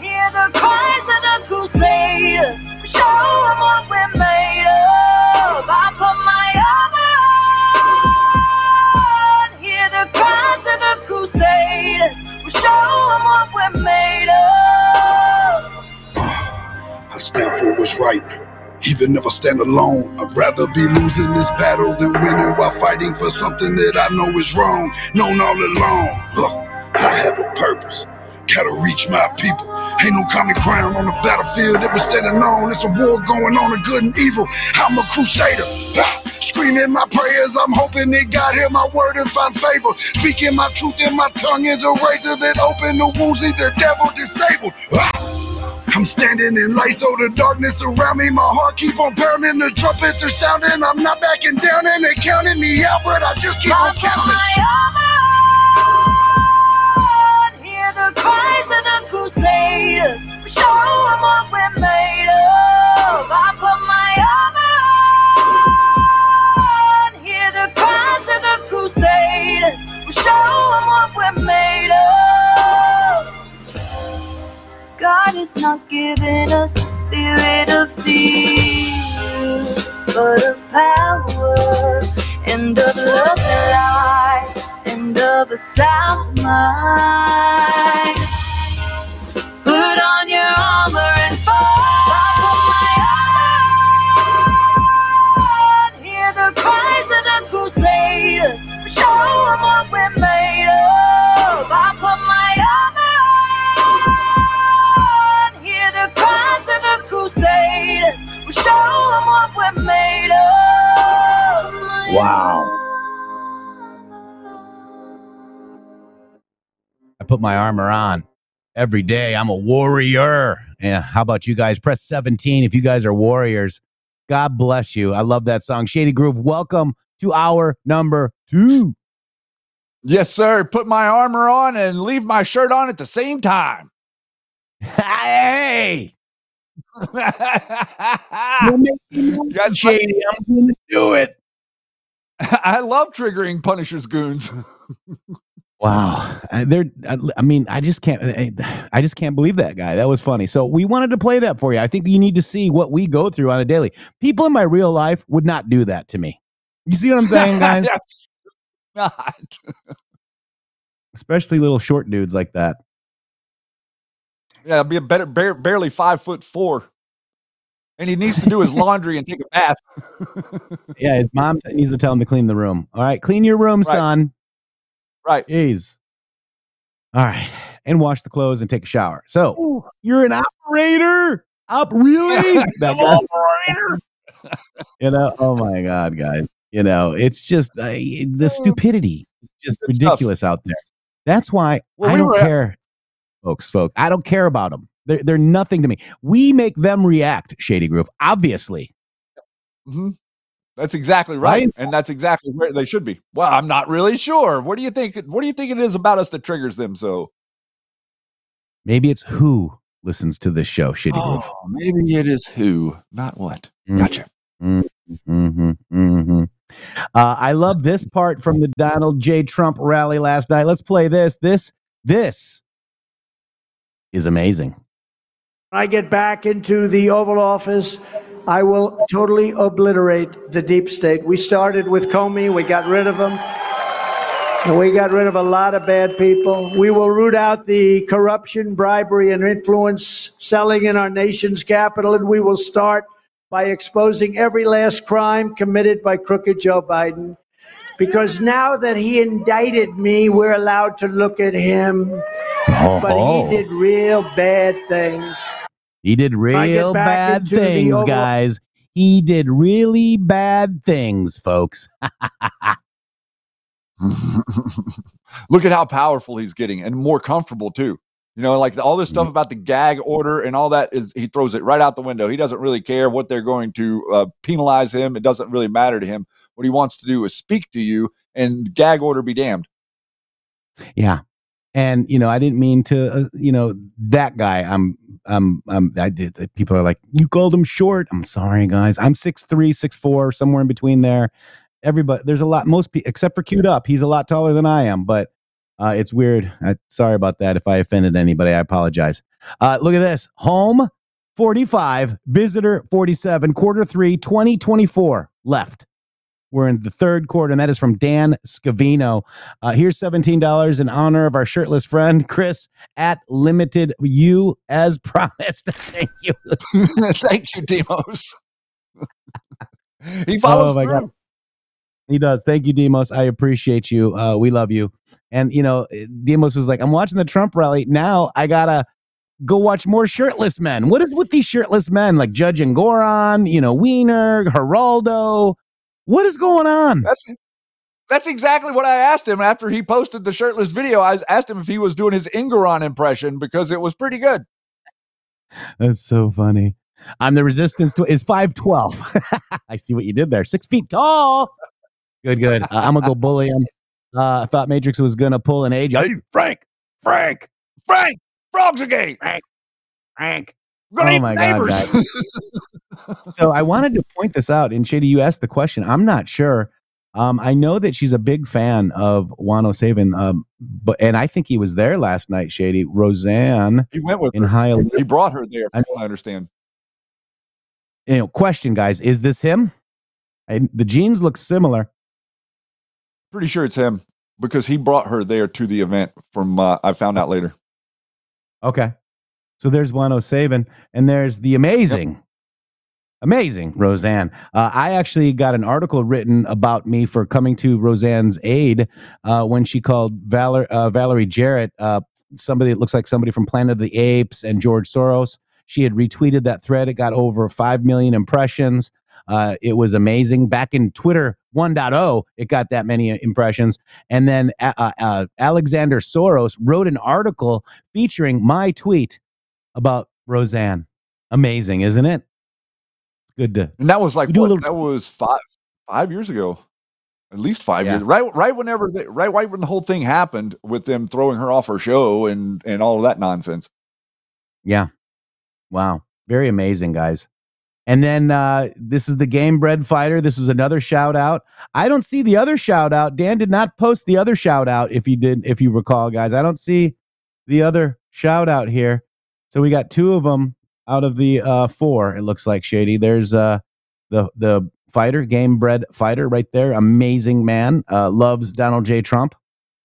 Hear the cries of the crusaders. Show them what we're made of. I put my armor on. Hear the cries of the crusaders. Show them what we're made of. I stand for what's right. Even if I stand alone, I'd rather be losing this battle than winning while fighting for something that I know is wrong. Known all along. I have a purpose. Gotta reach my people. Ain't no common ground on the battlefield that we're standing on. It's a war going on of good and evil. I'm a crusader. Screaming my prayers, I'm hoping that God hear my word and find favor. Speaking my truth and my tongue is a razor that open the wounds leave the devil disabled. I'm standing in light, so the darkness around me, my heart keep on pounding. The trumpets are sounding, I'm not backing down, and they counting me out, but I just keep on counting. Hear the cries of the crusaders. Show them what we're made of. I put my armor on. Hear the cries of the crusaders. Show them what we're made of. God has not given us the spirit of fear, but of power and of love and light and of a sound mind. Put on your armor and fight. Hear the cries of the crusaders. Show them what we're made of. Wow. I put my armor on every day. I'm a warrior. Yeah. How about you guys? Press 17 if you guys are warriors. God bless you. I love that song. Shady Groove, welcome to our number two. Yes, sir. Put my armor on and leave my shirt on at the same time. (laughs) hey! Guys, (laughs) Shady, I'm going to do it. (laughs) I love triggering Punisher's goons. (laughs) Wow, they're. I, I mean, I just can't. I, I just can't believe that guy. That was funny. So we wanted to play that for you. I think you need to see what we go through on a daily. People in my real life would not do that to me. You see what I'm saying, guys? Not. Especially little short dudes like that. Yeah, be a better, bare, barely five foot four, and he needs to do his (laughs) laundry and take a bath. (laughs) Yeah, his mom needs to tell him to clean the room. All right, clean your room, Right. son. Right. Jeez. All right, and wash the clothes and take a shower. So you're an operator. Up, really? (laughs) Operator. you know oh my god guys you know it's just uh, the stupidity is just ridiculous out there that's why Well, i we don't care folks folks i don't care about them they're, they're nothing to me we make them react shady groove obviously hmm That's exactly right, Right? and that's exactly where they should be. Well, I'm not really sure. What do you think? What do you think it is about us that triggers them? So maybe it's who listens to this show shady groove Oh, maybe it is who, not what. Mm. Gotcha. Mm-hmm, hmm Uh, I love this part from the Donald J. Trump rally last night. Let's play this. This, this is amazing. When I get back into the Oval Office, I will totally obliterate the deep state. We started with Comey, we got rid of him. And we got rid of a lot of bad people. We will root out the corruption, bribery, and influence selling in our nation's capital. And we will start by exposing every last crime committed by crooked Joe Biden. Because now that he indicted me, we're allowed to look at him. Oh. But he did real bad things. He did real bad things, Oval- guys. He did really bad things, folks. (laughs) (laughs) Look at how powerful he's getting and more comfortable too. You know, like all this stuff Mm-hmm. about the gag order and all that is he throws it right out the window. He doesn't really care what they're going to uh, penalize him. It doesn't really matter to him. What he wants to do is speak to you and gag order be damned. Yeah. And you know, I didn't mean to. Uh, you know, that guy. I'm. I'm. I'm. I did. People are like, you called him short. I'm sorry, guys. I'm six three, six four, somewhere in between there. Everybody, there's a lot. Most people, except for queued up, he's a lot taller than I am. But uh, it's weird. I, sorry about that. If I offended anybody, I apologize. Uh, look at this. Home 45, visitor 47, quarter three, 2024 left. We're in the third quarter, and that is from Dan Scavino. Uh, here's $17 in honor of our shirtless friend, Chris, at Limited You, as (laughs) promised. Thank you. (laughs) Thank you, Demos. he follows Oh, through. God. He does. Thank you, Demos. I appreciate you. Uh, we love you. And, you know, Demos was like, I'm watching the Trump rally. Now I got to go watch more shirtless men. What is with these shirtless men like Judge and Goron, you know, Wiener, Geraldo? What is going on? That's that's exactly what I asked him after he posted the shirtless video. I asked him if he was doing his Ingeron impression because it was pretty good. That's so funny. I'm the resistance to is 512. (laughs) I see what you did there. Six feet tall. Good, good. Uh, I'm gonna go bully him. Uh, I thought Matrix was gonna pull an age. Hey, Frank, Frank, Frank, frogs are gay. Frank, Frank. Gonna Oh my God, neighbors. guys. (laughs) so I wanted to point this out. And Shady, you asked the question. I'm not sure. Um, I know that she's a big fan of Juan O Savin, um, but and I think he was there last night. Shady Roseanne he went with in her. Hialeah. He brought her there, I what I understand. you know, question, guys, is this him? I, the jeans look similar. Pretty sure it's him because he brought her there to the event. From uh, I found out later. Okay. So there's Juan O Savin, and there's the amazing, amazing Roseanne. Uh, I actually got an article written about me for coming to Roseanne's aid uh, when she called Valer- uh, Valerie Jarrett, uh, somebody that looks like somebody from Planet of the Apes and George Soros. She had retweeted that thread. It got over 5 million impressions. Uh, it was amazing. Back in Twitter 1.0, it got that many impressions. And then uh, uh, Alexander Soros wrote an article featuring my tweet about Roseanne. Amazing, isn't it? Good to And that was like We do a what? little- that was five five years ago, at least five Yeah. years. Right, right. Whenever they, right, right when the whole thing happened with them throwing her off her show and and all of that nonsense. Yeah. Wow. Very amazing, guys. And then uh, this is the Gamebred Fighter. This was another shout out. I don't see the other shout out. Dan did not post the other shout out. If you did, if you recall, guys, I don't see the other shout out here. So we got two of them out of the uh, four. It looks like Shady. There's uh, the the fighter, Gamebred Fighter, right there. Amazing man. Uh, loves Donald J. Trump.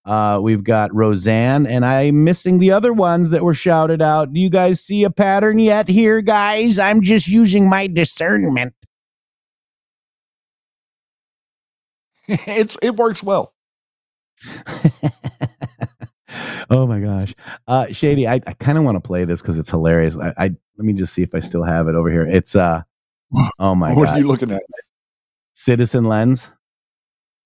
Uh, we've got Roseanne, and I'm missing the other ones that were shouted out. Do you guys see a pattern yet here, guys? I'm just using my discernment. (laughs) it's it works well. (laughs) oh my gosh, uh, Shady, I, I kind of want to play this because it's hilarious. I, I let me just see if I still have it over here. It's uh, (laughs) oh my what god, are you looking at? Citizen Lens.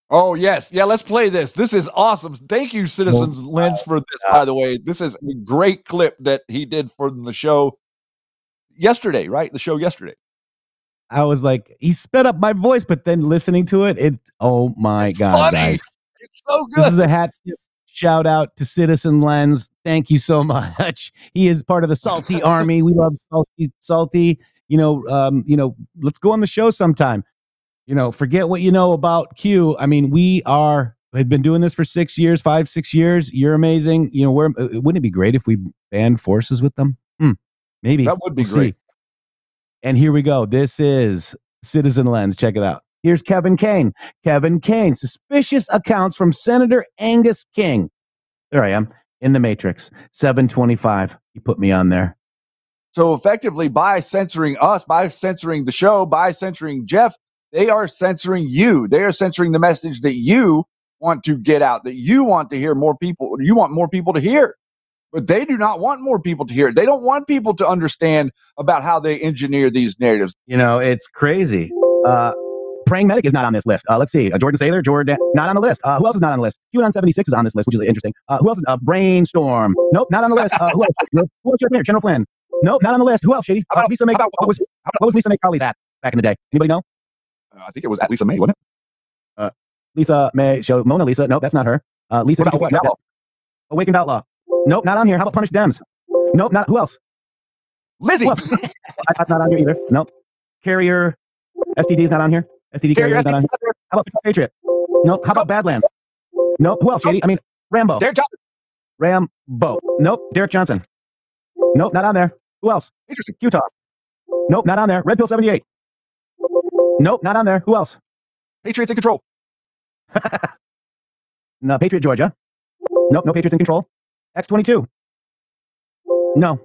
Oh yes, yeah. Let's play this. This is awesome. Thank you, Citizens Lens, for this. By the way, this is a great clip that he did for the show yesterday. Right, the show yesterday. I was like, he sped up my voice, but then listening to it, it oh my god, funny. guys. It's so good. This is a hat tip shout out to Citizen Lens. Thank you so (laughs) much. He is part of the Salty (laughs) Army. We love Salty, Salty. You know, um, you know, let's go on the show sometime. You know, forget what you know about Q. I mean, we are have been doing this for six years, five, six years. You're amazing. You know, we're uh, wouldn't it be great if we band forces with them? Hmm, maybe That would be We'll great. see. And here we go. This is Citizen Lens. Check it out. Here's Kevin Kane. Kevin Kane, suspicious accounts from Senator Angus King. There I am in the Matrix. 725. You put me on there. So effectively, by censoring us, by censoring the show, by censoring Jeff, they are censoring you. They are censoring the message that you want to get out, that you want to hear more people, you want more people to hear. But they do not want more people to hear. They don't want people to understand about how they engineer these narratives. You know, it's crazy. Uh, Praying Medic is not on this list. Uh, let's see. Uh, Jordan Sather, Jordan, not on the list. Uh, who else is not on the list? QAnon 76 is on this list, which is interesting. Uh, who else? Is, uh, Brainstorm. Nope, not on the list. Uh, who else? who else here? General Flynn. Nope, not on the list. Who else, Shady? Uh, Lisa Mei. What was, what was Lisa Mei Crowley's at back in the day? Anybody know? Uh, I think it was at Lisa Mei, wasn't it? Uh, Lisa Mei. Show Mona Lisa. Nope, that's not her. Uh, Lisa. What about Awakened Outlaw? Awakened Outlaw. Nope, not on here. How about Punish Dems? Nope, not. Who else? Lizzie. Who else? (laughs) I, I'm not on here either. Nope. Carrier. STD is not on here. STD Carrier. How about Patriot? Nope. How about Badlands? Nope. Who else, Shady? I mean, Rambo. Derek Johnson. Rambo. Nope. Derek Johnson. Nope, not on there. Who else? Interesting. Utah. Nope, not on there. Red Pill 78. Nope, not on there. Who else? Patriots in control. (laughs) No, Patriot Georgia. Nope, no Patriots in control. X22. No.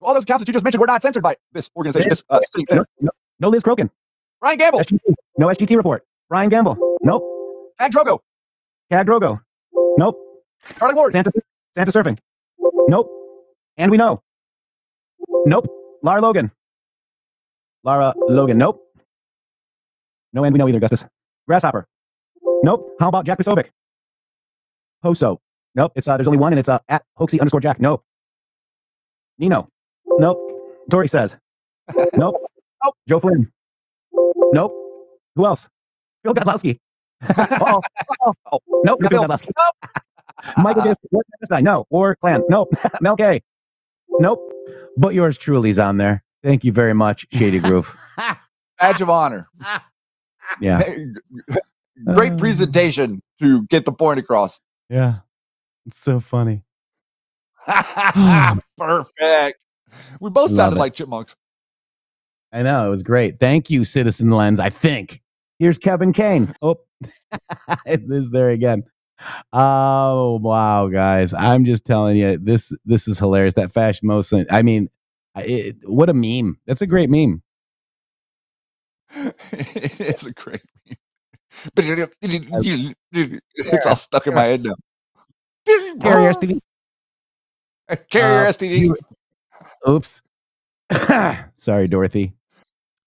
All those accounts that you just mentioned were not censored by this organization. This uh, No, no, no Liz Crokin. Ryan Gamble. SGT. No SGT report. Ryan Gamble. Nope. Tag Drogo. Cag Drogo. Nope. Charlie Ward. Santa, Santa Surfing. Nope. And we know. Nope. Lara Logan. Lara Logan. Nope. No, and we know either, Augustus. Grasshopper. Nope. How about Jack Posobiec? Poso. Nope. It's uh, there's only one, and it's uh, at hoaxy underscore Jack. Nope. Nino. Nope. Tori says. (laughs) nope. Nope. Joe Flynn. Nope. Who else? Phil Godlewski. (laughs) Uh-oh. Uh-oh. Nope. Not Phil Phil. Godlewski. (laughs) Michael J. War No. War Clan. Nope. (laughs) Mel K. Nope. But yours truly's on there. Thank you very much, Shady Groove. Badge of honor. Yeah. Great Uh. presentation to get the point across. Yeah. It's so funny. (sighs) Perfect. We both Love sounded it. like chipmunks. I know. It was great. Thank you, Citizen Lens. I think. Here's Kevin Kane. Oh, (laughs) it is there again. Oh, wow, guys. I'm just telling you, this this is hilarious. That Fash Mosin. I mean, it, what a meme. That's a great meme. (laughs) it's a great meme. it's all stuck in my head now. Carrier STD. Carrier Uh, STD. you- Oops. (coughs) Sorry, Dorothy.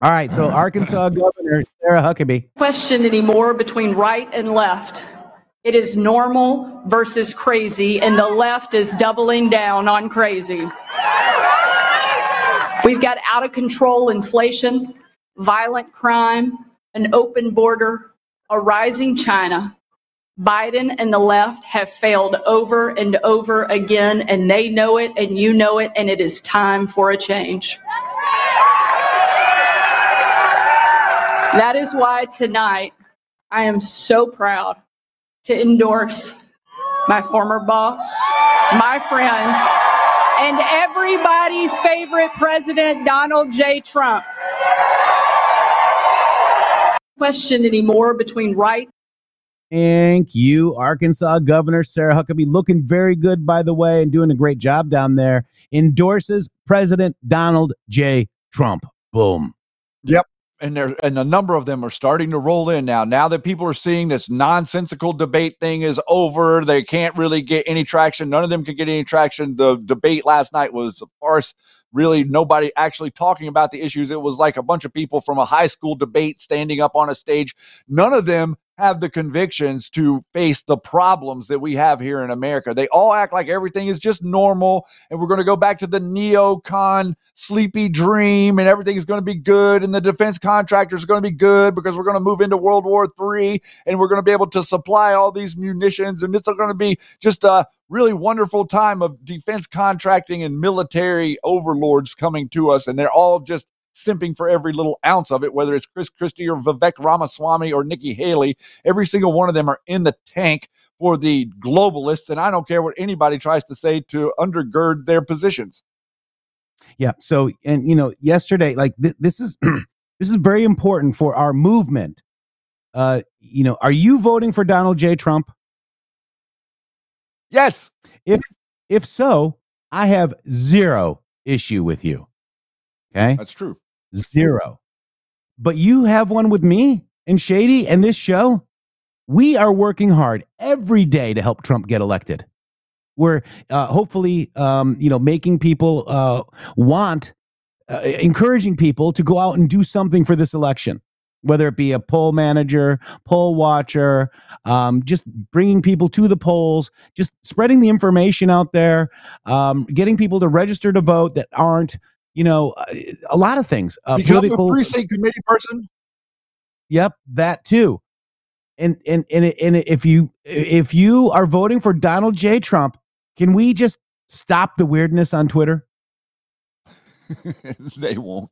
All right. So, Arkansas Governor Sarah Huckabee. question anymore between right and left. It is normal versus crazy, and the left is doubling down on crazy. We've got out of control inflation, violent crime, an open border, a rising China. Biden and the left have failed over and over again, and they know it, and you know it, and it is time for a change. That is why tonight I am so proud to endorse my former boss, my friend, and everybody's favorite president, Donald J. Trump. Question anymore between right Thank you, Arkansas Governor Sarah Huckabee. Looking very good, by the way, and doing a great job down there. Endorses President Donald J. Trump. Boom. Yep. And there and a number of them are starting to roll in now. Now that people are seeing this nonsensical debate thing is over, they can't really get any traction. None of them can get any traction. The debate last night was a farce. Really, nobody actually talking about the issues. It was like a bunch of people from a high school debate standing up on a stage. None of them have the convictions to face the problems that we have here in America. They all act like everything is just normal and we're going to go back to the neocon sleepy dream and everything is going to be good and the defense contractors are going to be good because we're going to move into World War III and we're going to be able to supply all these munitions and it's going to be just a really wonderful time of defense contracting and military overlords coming to us and they're all just simping for every little ounce of it, whether it's Chris Christie or Vivek Ramaswamy or Nikki Haley. Every single one of them are in the tank for the globalists, and I don't care what anybody tries to say to undergird their positions. Yeah. So, and you know, yesterday, like th- this is (clears throat) this is very important for our movement. Uh, you know, are you voting for Donald J. Trump? Yes. If if so, I have zero issue with you. Okay, That's true. zero. But you have one with me and Shady and this show. We are working hard every day to help Trump get elected. We're uh, hopefully, um, you know, making people uh, want, uh, encouraging people to go out and do something for this election, whether it be a poll manager, poll watcher, um, just bringing people to the polls, just spreading the information out there, um, getting people to register to vote that aren't, you know, uh, a lot of things. Uh, Become political, a precinct committee person. Yep, that too. And and and and if you if you are voting for Donald J. Trump, can we just stop the weirdness on Twitter? (laughs) they won't.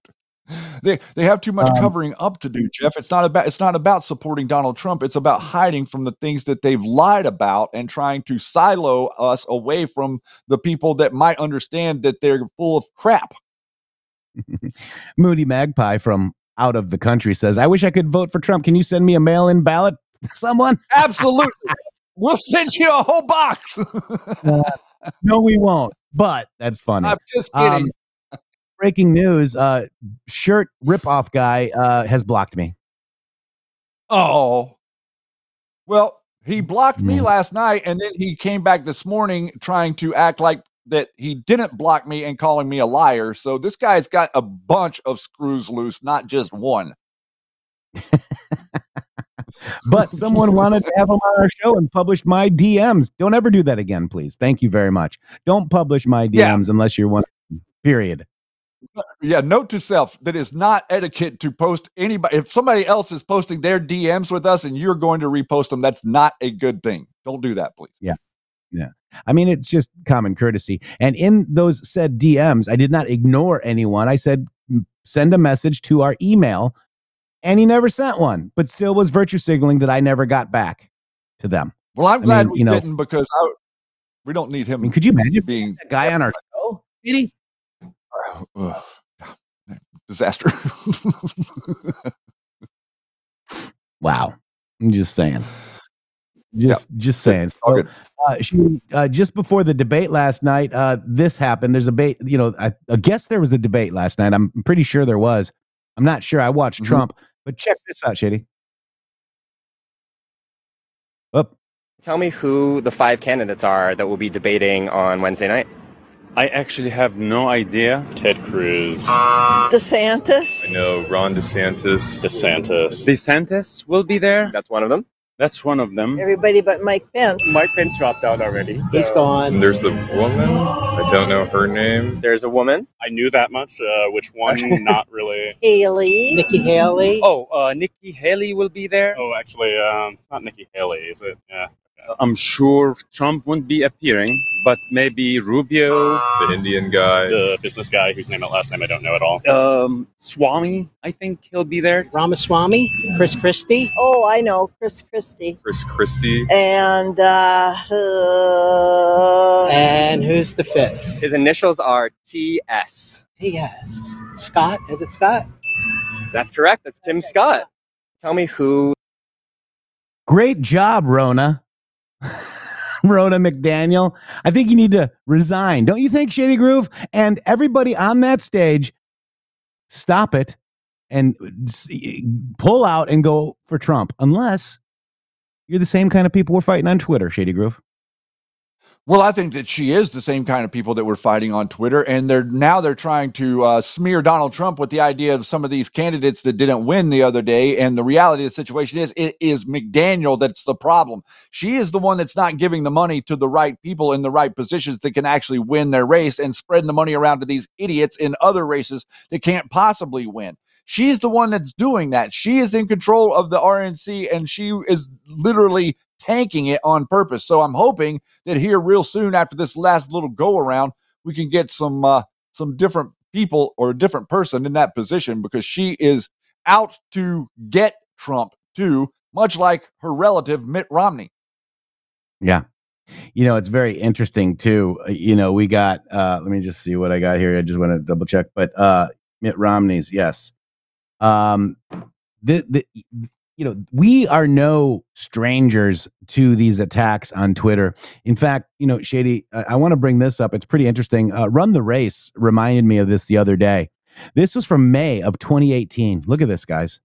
They they have too much Um, covering up to do, Jeff. It's not about it's not about supporting Donald Trump. It's about hiding from the things that they've lied about and trying to silo us away from the people that might understand that they're full of crap. Moody Magpie from out of the country says, "I wish I could vote for Trump. Can you send me a mail-in ballot, (laughs) someone?" Absolutely. we'll send you a whole box. Uh, no, we won't. But that's funny. I'm just kidding. Um, breaking news: uh, shirt ripoff guy uh, has blocked me. Oh. Well, he blocked me last night and then he came back this morning trying to act like that he didn't block me and calling me a liar. So this guy's got a bunch of screws loose, not just one. (laughs) But someone wanted to have him on our show and published my DMs. Don't ever do that again, please. Thank you very much. Don't publish my DMs Yeah. unless you're one. Period. Uh, yeah, note to self that it's not etiquette to post anybody. If somebody else is posting their DMs with us and you're going to repost them, that's not a good thing. Don't do that, please. Yeah. Yeah. I mean, it's just common courtesy. And in those said DMs, I did not ignore anyone. I said, send a message to our email. And he never sent one, but still was virtue signaling that I never got back to them. Well, I'm I glad mean, we you know- didn't because I, we don't need him. I mean, could you imagine being a guy on our (laughs) show? Did Ugh. disaster? (laughs) Wow. I'm just saying. Just just saying. all So, uh, she, uh, just before the debate last night, uh, this happened. There's a debate, you know, I, I guess there was a debate last night. I'm pretty sure there was. I'm not sure. I watched Mhm. Trump, but check this out, Shady. Up. Tell me who the five candidates are that will be debating on Wednesday night. I actually have no idea. Ted Cruz. DeSantis. I know Ron DeSantis. DeSantis. DeSantis will be there. That's one of them. That's one of them. Everybody but Mike Pence. Mike Pence dropped out already. He's gone. There's a woman. I don't know her name. There's a woman. I knew that much. Uh, which one? (laughs) Not really. Haley. Nikki Haley. Oh, uh, Nikki Haley will be there. Oh, actually, um, it's not Nikki Haley, is it? Yeah. I'm sure Trump won't be appearing, but maybe Rubio, the Indian guy, the business guy whose name last name I don't know at all. Um, Swami, I think he'll be there. Ramaswamy. Chris Christie. Oh, I know. Chris Christie. Chris Christie. And, uh, uh, And who's the fifth? His initials are TS. T.S. Scott. Is it Scott? That's correct. That's Tim Scott. Tell me who. Great job, Rona. (laughs) Rona McDaniel. I think you need to resign. Don't you think, Shady Groove? And everybody on that stage, stop it and pull out and go for Trump, unless you're the same kind of people we're fighting on Twitter, Shady Groove. Well, I think that she is the same kind of people that we're fighting on Twitter, and they're now they're trying to uh, smear Donald Trump with the idea of some of these candidates that didn't win the other day. And the reality of the situation is, it is McDaniel that's the problem. She is the one that's not giving the money to the right people in the right positions that can actually win their race, and spreading the money around to these idiots in other races that can't possibly win. She's the one that's doing that. She is in control of the RNC, and she is literally tanking it on purpose. So I'm hoping that here real soon after this last little go around, we can get some uh, some different people or a different person in that position because she is out to get Trump too, much like her relative Mitt Romney. Yeah. you know, it's very interesting too. Uh, You know, we got. uh Let me just see what I got here. I just want to double check. But uh Mitt Romney's, yes. Um, the the you know we are no strangers to these attacks on Twitter. In fact, you know, Shady, I, I want to bring this up. It's pretty interesting. Uh, Run the race reminded me of this the other day. This was from May of 2018. Look at this, guys.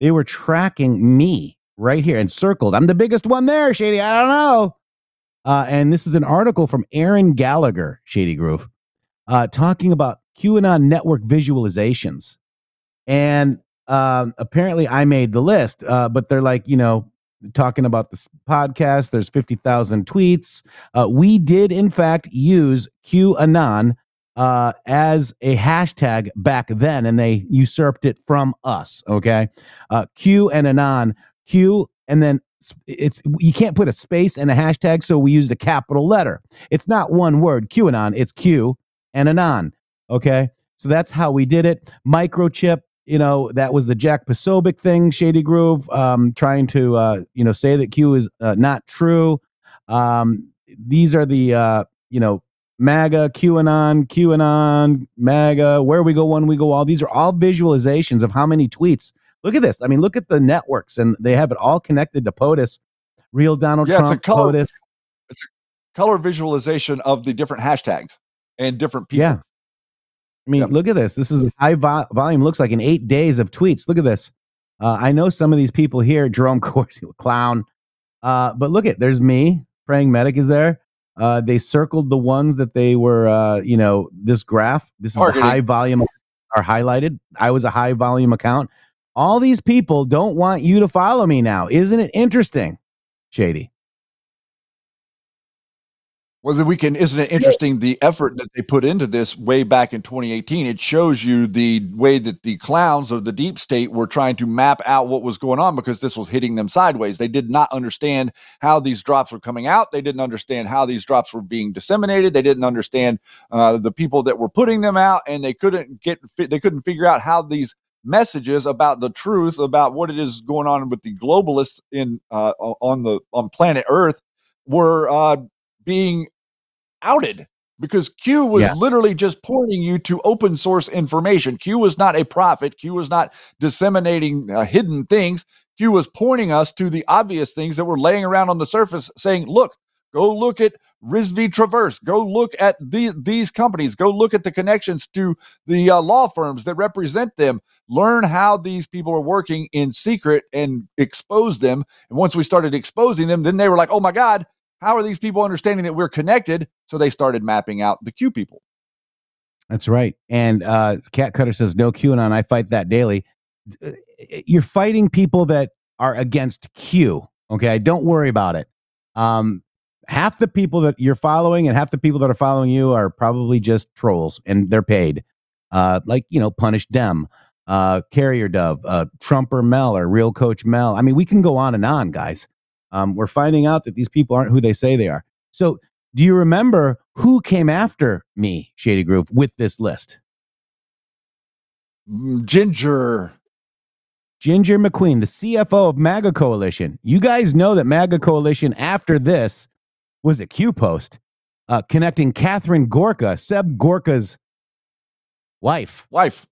They were tracking me right here and circled. I'm the biggest one there, Shady. I don't know. Uh, and this is an article from Erin Gallagher, Shady Groove, uh, talking about QAnon network visualizations. And um, apparently I made the list, uh, but they're like, you know, talking about this podcast. There's 50,000 tweets. Uh, we did, in fact, use QAnon uh, as a hashtag back then, and they usurped it from us. Okay. Uh, Q and Anon, Q, and then it's you can't put a space and a hashtag, so we used a capital letter. It's not one word, QAnon, it's Q and Anon. Okay. So that's how we did it. Microchip, you know, that was the Jack Posobiec thing, Shady Groove, um, trying to, uh, you know, say that Q is uh, not true. Um, these are the, uh, you know, MAGA, QAnon, QAnon, MAGA, where we go, when we go all. These are all visualizations of how many tweets. Look at this. I mean, look at the networks, and they have it all connected to POTUS. Real Donald Trump. Yeah, it's a color- POTUS. Color visualization of the different hashtags and different people. Yeah. I mean, look at this. This is a high vo- volume. Looks like in eight days of tweets. Look at this. Uh, I know some of these people here. Jerome (laughs) Corsi, clown. Uh, but look at there's me. Praying medic is there. Uh, they circled the ones that they were. Uh, you know, this graph. This is the high volume are highlighted. I was a high volume account. All these people don't want you to follow me now. Isn't it interesting, Shady? Well, then we can. Isn't it interesting the effort that they put into this way back in 2018? It shows you the way that the clowns of the deep state were trying to map out what was going on because this was hitting them sideways. They did not understand how these drops were coming out. They didn't understand how these drops were being disseminated. They didn't understand uh, the people that were putting them out, and they couldn't get. They couldn't figure out how these messages about the truth about what it is going on with the globalists in uh, on the on planet Earth were uh, being outed because Q was Yeah. literally just pointing you to open source information. Q was not a prophet. Q was not disseminating uh, hidden things. Q was pointing us to the obvious things that were laying around on the surface, saying, "Look, go look at Risv Traverse. Go look at the, these companies. Go look at the connections to the uh, law firms that represent them. Learn how these people are working in secret and expose them. And once we started exposing them, then they were like, "Oh my God, how are these people understanding that we're connected?" So they started mapping out the Q people. That's right. And uh, Cat Cutter says, no QAnon. I fight that daily. Uh, You're fighting people that are against Q. Okay. Don't worry about it. Um, half the people that you're following and half the people that are following you are probably just trolls and they're paid. Uh, like, you know, Punish Dem, uh, Carrier Dove, uh, Trump or Mel or Real Coach Mel. I mean, we can go on and on, guys. Um, we're finding out that these people aren't who they say they are. So, do you remember who came after me, Shady Groove, with this list? Mm, Ginger. Ginger McQueen, the CFO of MAGA Coalition. You guys know that MAGA Coalition, after this, was a Q post uh, connecting Katharine Gorka, Seb Gorka's wife, wife,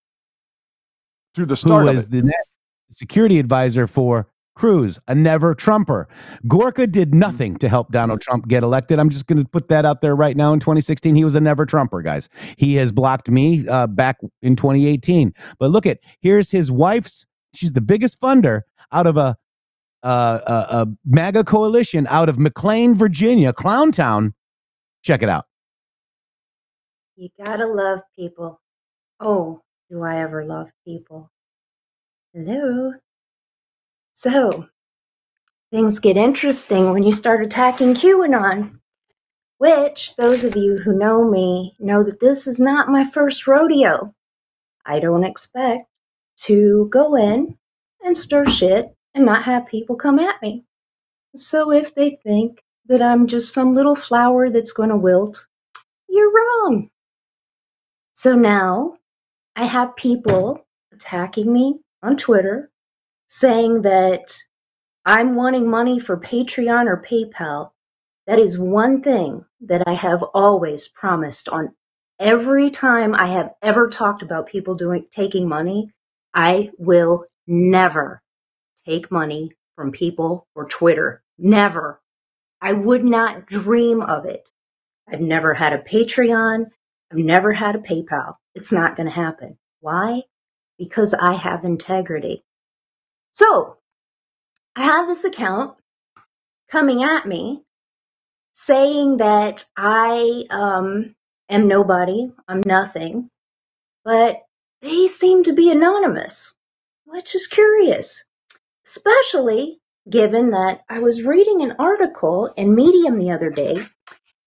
to the who start of was the net security advisor for Cruz, a never Trumper. Gorka did nothing to help Donald Trump get elected. I'm just going to put that out there right now. In 2016, he was a never Trumper, guys. He has blocked me uh, back in 2018. But look at here's his wife's. She's the biggest funder out of a uh, a, a MAGA coalition out of McLean, Virginia, Clowntown. Check it out. You gotta love people. Oh, do I ever love people? Hello? So, things get interesting when you start attacking QAnon. Which, those of you who know me know that this is not my first rodeo. I don't expect to go in and stir shit and not have people come at me. So, if they think that I'm just some little flower that's going to wilt, you're wrong. So now I have people attacking me on Twitter saying that I'm wanting money for Patreon or PayPal That is one thing that I have always promised on every time I have ever talked about people doing taking money. I will never take money from people for Twitter. Never. I would not dream of it. I've never had a Patreon. I've never had a PayPal. It's not going to happen. Why? Because I have integrity. So, I have this account coming at me saying that I um, am nobody, I'm nothing, but they seem to be anonymous, which is curious, especially given that I was reading an article in Medium the other day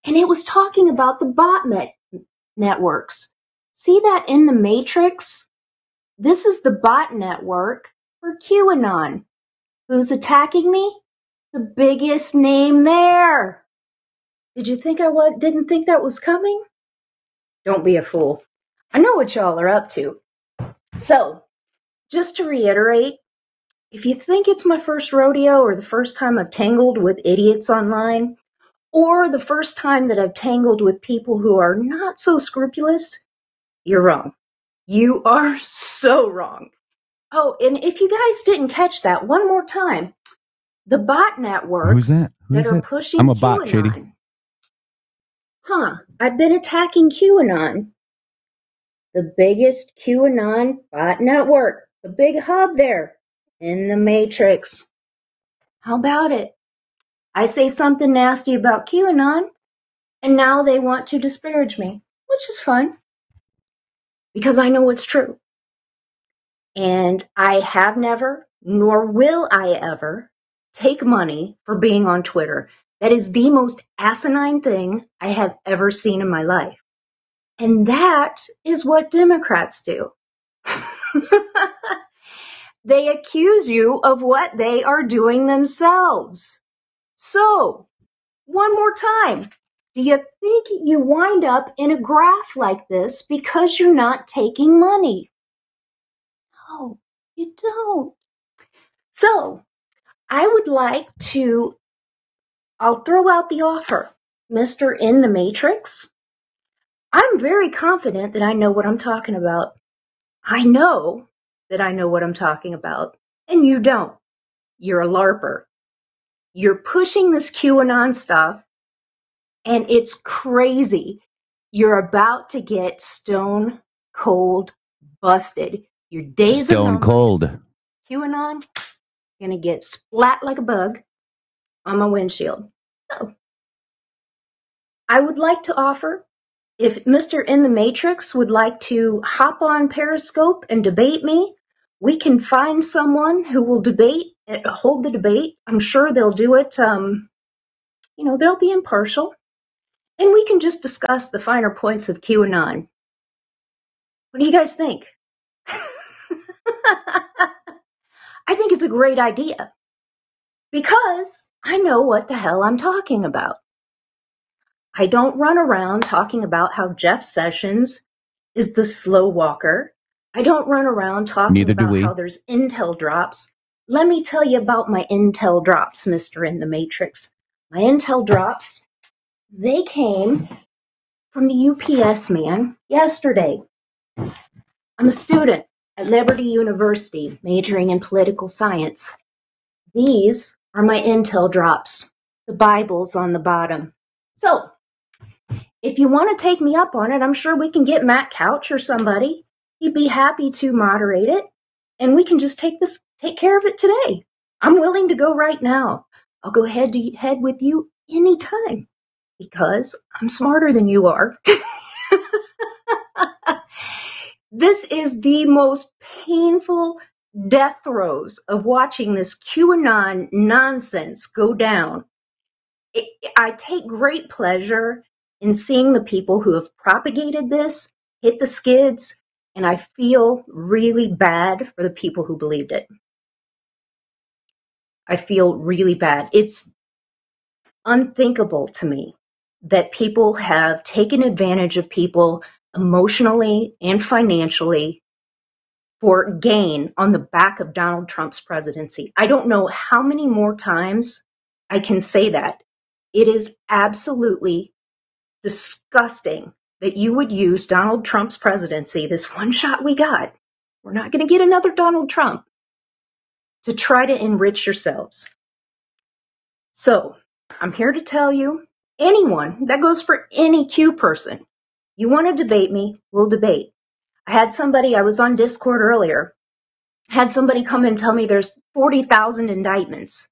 and it was talking about the botnet networks. See that in the Matrix? This is the bot network for QAnon. Who's attacking me? The biggest name there. Did you think I didn't think that was coming? Don't be a fool. I know what y'all are up to. So, just to reiterate, if you think it's my first rodeo or the first time I've tangled with idiots online, or the first time that I've tangled with people who are not so scrupulous, you're wrong. You are so wrong. Oh, and if you guys didn't catch that, one more time. The bot networks Who's that? Who's that are that? pushing I'm a bot, QAnon. Shady. Huh, I've been attacking QAnon. The biggest QAnon bot network. The big hub there in the Matrix. How about it? I say something nasty about QAnon, and now they want to disparage me, which is fine because I know it's true. And I have never, nor will I ever, take money for being on Twitter. That is the most asinine thing I have ever seen in my life. And that is what Democrats do. (laughs) they accuse you of what they are doing themselves. So, one more time. Do you think you wind up in a graph like this because you're not taking money? You don't. So, I would like to, I'll throw out the offer. Mr. In the Matrix, I'm very confident that I know what I'm talking about. I know that I know what I'm talking about, and you don't. You're a LARPer. You're pushing this QAnon stuff, and it's crazy. You're about to get stone cold busted. Your days are Stone numbered. cold. QAnon gonna get splat like a bug on my windshield. So, I would like to offer if Mr. In the Matrix would like to hop on Periscope and debate me, we can find someone who will debate, uh, hold the debate. I'm sure they'll do it. Um, you know, they'll be impartial, and we can just discuss the finer points of QAnon. What do you guys think? (laughs) I think it's a great idea because I know what the hell I'm talking about. I don't run around talking about how Jeff Sessions is the slow walker. I don't run around talking Neither do about we. how there's intel drops. Let me tell you about my intel drops, Mr. In the Matrix. My intel drops, they came from the UPS man yesterday. I'm a student at Liberty University, majoring in political science. These are my intel drops. The Bible's on the bottom. So, if you want to take me up on it, I'm sure we can get Matt Couch or somebody. He'd be happy to moderate it, and we can just take this, take care of it today. I'm willing to go right now. I'll go head to head with you anytime because I'm smarter than you are. (laughs) this is the most painful death throes of watching this QAnon nonsense go down. I I take great pleasure in seeing the people who have propagated this hit the skids, and I feel really bad for the people who believed it. I feel really bad. It's unthinkable to me that people have taken advantage of people emotionally and financially for gain on the back of Donald Trump's presidency. I don't know how many more times I can say that. It is absolutely disgusting that you would use Donald Trump's presidency, this one shot we got, we're not going to get another Donald Trump, to try to enrich yourselves. So, I'm here to tell you anyone, that goes for any Q person, you want to debate me, we'll debate. I had somebody, I was on Discord earlier, had somebody come and tell me there's 40,000 indictments.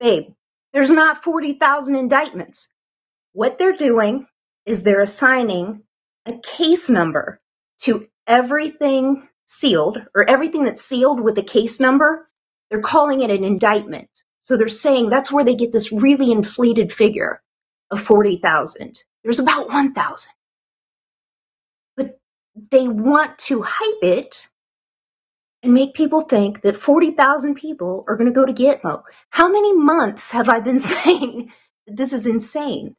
Babe, there's not 40,000 indictments. What they're doing is they're assigning a case number to everything sealed or everything that's sealed with a case number. They're calling it an indictment. So they're saying that's where they get this really inflated figure of 40,000. There's about 1,000. They want to hype it and make people think that 40,000 people are going to go to Gitmo. How many months have I been (laughs) saying that this is insane?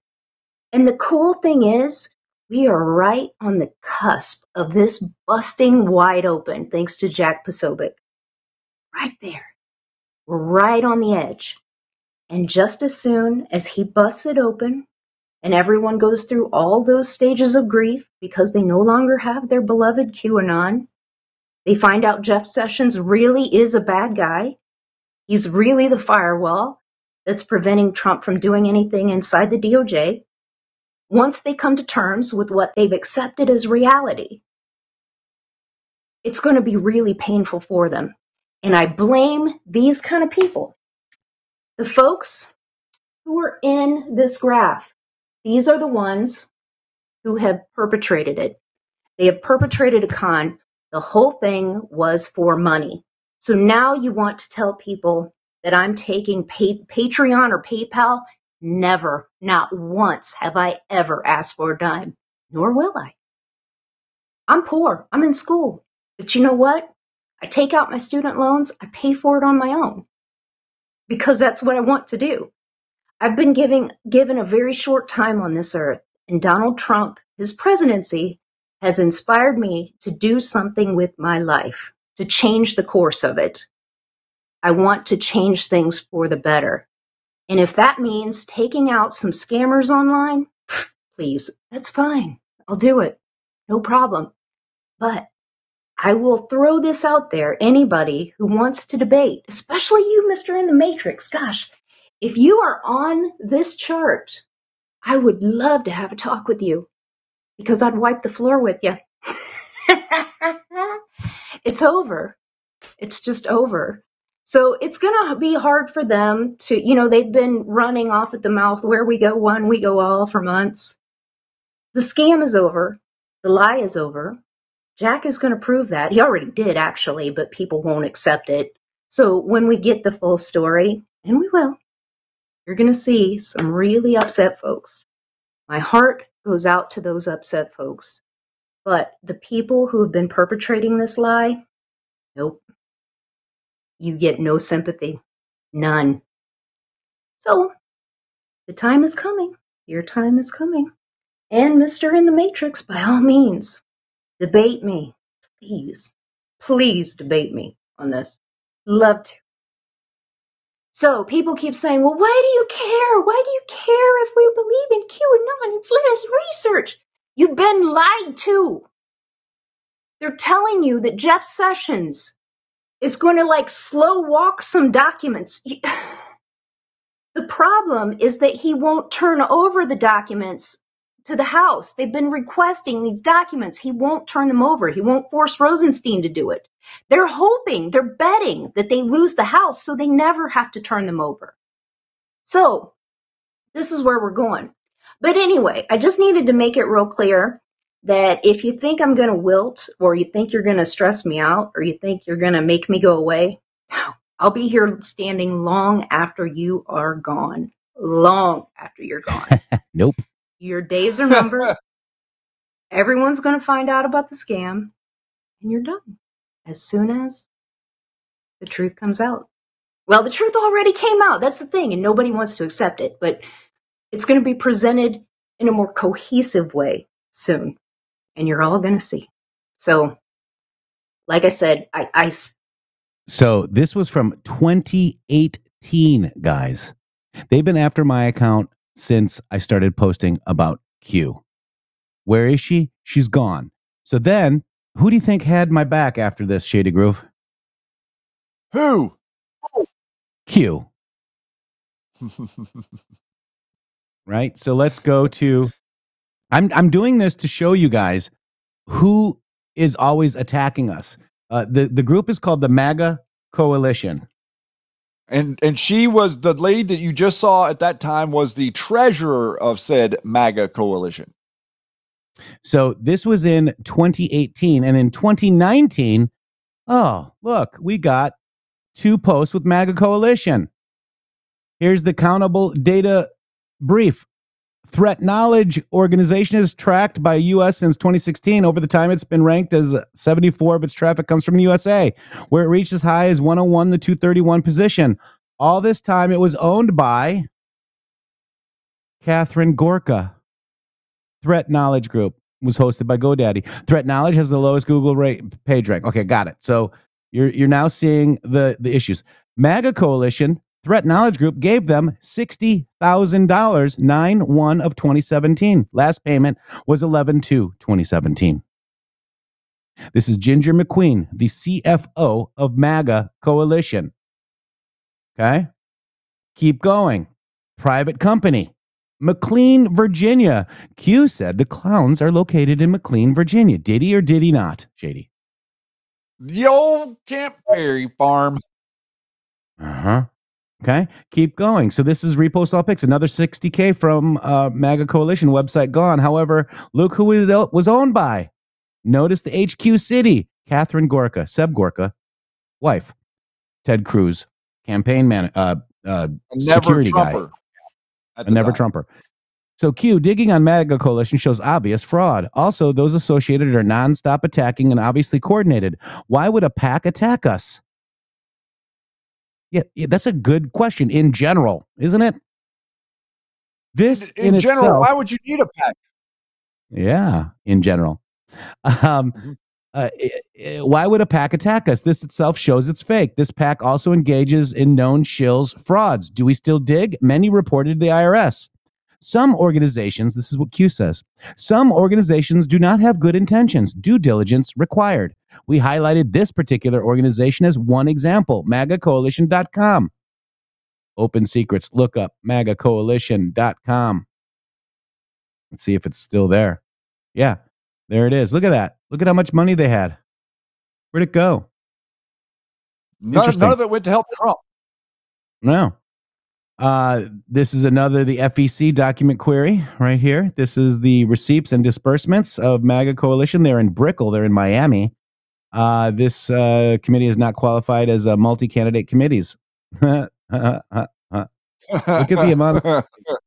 And the cool thing is, we are right on the cusp of this busting wide open, thanks to Jack Posobiec. Right there. We're right on the edge. And just as soon as he busts it open and everyone goes through all those stages of grief because they no longer have their beloved QAnon, they find out Jeff Sessions really is a bad guy. He's really the firewall that's preventing Trump from doing anything inside the DOJ. Once they come to terms with what they've accepted as reality, it's going to be really painful for them. And I blame these kind of people. The folks who are in this graph, these are the ones who have perpetrated it. They have perpetrated a con. The whole thing was for money. So now you want to tell people that I'm taking pay- Patreon or PayPal? Never, not once have I ever asked for a dime, nor will I. I'm poor. I'm in school. But you know what? I take out my student loans, I pay for it on my own because that's what I want to do. I've been giving, given a very short time on this earth, and Donald Trump, his presidency, has inspired me to do something with my life, to change the course of it. I want to change things for the better. And if that means taking out some scammers online, please, that's fine. I'll do it. No problem. But I will throw this out there. Anybody who wants to debate, especially you, Mr. In the Matrix, gosh, if you are on this chart, I would love to have a talk with you because I'd wipe the floor with you. (laughs) it's over. It's just over. So it's going to be hard for them to, you know, they've been running off at the mouth where we go one, we go all for months. The scam is over. The lie is over. Jack is going to prove that. He already did, actually, but people won't accept it. So when we get the full story, and we will, you're going to see some really upset folks. My heart goes out to those upset folks. But the people who have been perpetrating this lie, nope. You get no sympathy. None. So, the time is coming. Your time is coming. And Mr. in the Matrix, by all means, debate me. Please. Please debate me on this. Love to. So people keep saying, well, why do you care? Why do you care if we believe in QAnon? It's latest research. You've been lied to. They're telling you that Jeff Sessions is going to like slow walk some documents. (sighs) The problem is that he won't turn over the documents to the House. They've been requesting these documents. He won't turn them over. He won't force Rosenstein to do it. They're hoping, they're betting that they lose the House so they never have to turn them over. So, this is where we're going. But anyway, I just needed to make it real clear that if you think I'm going to wilt, or you think you're going to stress me out, or you think you're going to make me go away, I'll be here standing long after you are gone. Long after you're gone. (laughs) Nope. Your days are numbered. (laughs) Everyone's going to find out about the scam, and you're done as soon as the truth comes out. Well, the truth already came out. That's the thing, and nobody wants to accept it, but it's going to be presented in a more cohesive way soon, and you're all going to see. So, like I said, I. So this was from 2018, guys. They've been after my account since I started posting about Q. Where is she? She's gone. So then, who do you think had my back after this, Shady Groove? Who? Q. (laughs) right? So let's go to I'm I'm doing this to show you guys who is always attacking us. Uh, the the group is called the MAGA Coalition. And and she was the lady that you just saw at that time was the treasurer of said MAGA coalition. So this was in 2018 and in 2019, oh, look, we got two posts with MAGA Coalition. Here's the countable data brief. Threat Knowledge Organization is tracked by US since 2016. Over the time, it's been ranked as 74 of its traffic comes from the USA, where it reached as high as 101, the 231 position. All this time, it was owned by Katharine Gorka. Threat Knowledge Group was hosted by GoDaddy. Threat Knowledge has the lowest Google rate page rank. Okay, got it. So you're you're now seeing the the issues. MAGA Coalition Threat Knowledge Group gave them $60,000 9 1 of 2017. Last payment was 11 2 2017. This is Ginger McQueen, the CFO of MAGA Coalition. Okay. Keep going. Private company. McLean, Virginia. Q said the clowns are located in McLean, Virginia. Did he or did he not, Shady? The old Camp Peary farm. Uh huh. Okay, keep going. So this is repost all pics. Another 60k from uh, MAGA Coalition website gone. However, look who it was owned by. Notice the HQ city. Katharine Gorka, Seb Gorka, wife. Ted Cruz, campaign man, uh, uh, security guy. Trumper. A never time. Trumper. So Q digging on MAGA coalition shows obvious fraud. Also, those associated are nonstop attacking and obviously coordinated. Why would a PAC attack us? Yeah, yeah, that's a good question in general, isn't it? This In, in, general, itself, why would you need a PAC? yeah, in general. Um, uh, i- i- why would a PAC attack us? This itself shows it's fake. This PAC also engages in known shills frauds. Do we still dig? Many reported to the IRS. Some organizations, this is what Q says, some organizations do not have good intentions, due diligence required. We highlighted this particular organization as one example, MAGAcoalition.com. Open secrets, look up MAGAcoalition.com. Let's see if it's still there. Yeah, there it is. Look at that. Look at how much money they had. Where'd it go? None, none of it went to help Trump. No. Uh, this is another the FEC document query right here. This is the receipts and disbursements of MAGA Coalition. They're in Brickell. They're in Miami. Uh, this uh, committee is not qualified as a multi-candidate committees. (laughs) Look at the amount of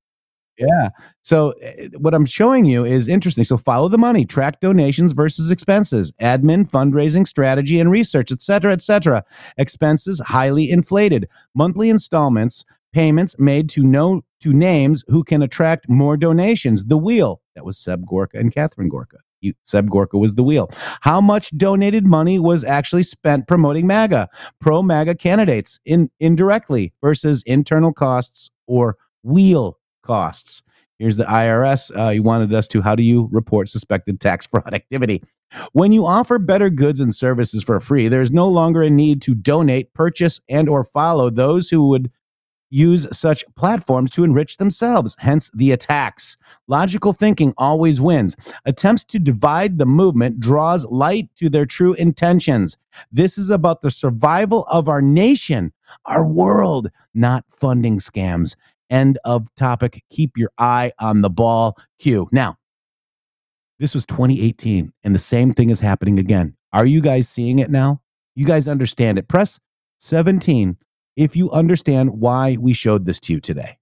(laughs) yeah. So uh, what I'm showing you is interesting. So follow the money, track donations versus expenses, admin, fundraising, strategy, and research, et cetera, et cetera. Expenses highly inflated. Monthly installments, payments made to no to names who can attract more donations. The wheel that was Seb Gorka and Katharine Gorka. You, Seb Gorka was the wheel. How much donated money was actually spent promoting MAGA, pro MAGA candidates in indirectly versus internal costs or wheel costs? Here's the IRS. Uh, you wanted us to. How do you report suspected tax (laughs) fraud activity? When you offer better goods and services for free, there is no longer a need to donate, purchase, and or follow those who would use such platforms to enrich themselves. Hence the attacks. Logical thinking always wins. Attempts to divide the movement draws light to their true intentions. This is about the survival of our nation, our world, not funding scams. End of topic. Keep your eye on the ball. Q. Now, this was 2018, and the same thing is happening again. Are you guys seeing it now? You guys understand it. Press 17 if you understand why we showed this to you today.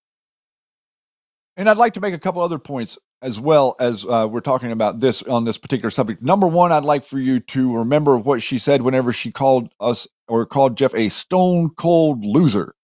And I'd like to make a couple other points as well as uh, we're talking about this on this particular subject. Number one, I'd like for you to remember what she said whenever she called us or called Jeff a stone cold loser.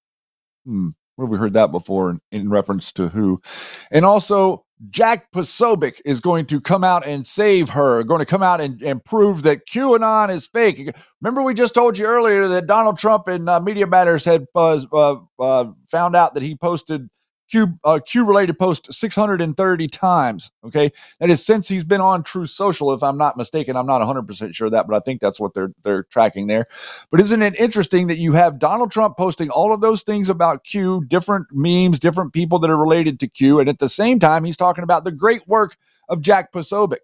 Hmm, where have we heard that before in, in reference to who? And also, Jack Posobiec is going to come out and save her, going to come out and, and prove that QAnon is fake. Remember, we just told you earlier that Donald Trump in uh, Media Matters had uh, uh, uh, found out that he posted Q uh, Q related post 630 times. Okay, that is since he's been on Truth Social. If I'm not mistaken, I'm not 100 percent sure of that, but I think that's what they're they're tracking there. But isn't it interesting that you have Donald Trump posting all of those things about Q, different memes, different people that are related to Q, and at the same time he's talking about the great work of Jack Posobiec.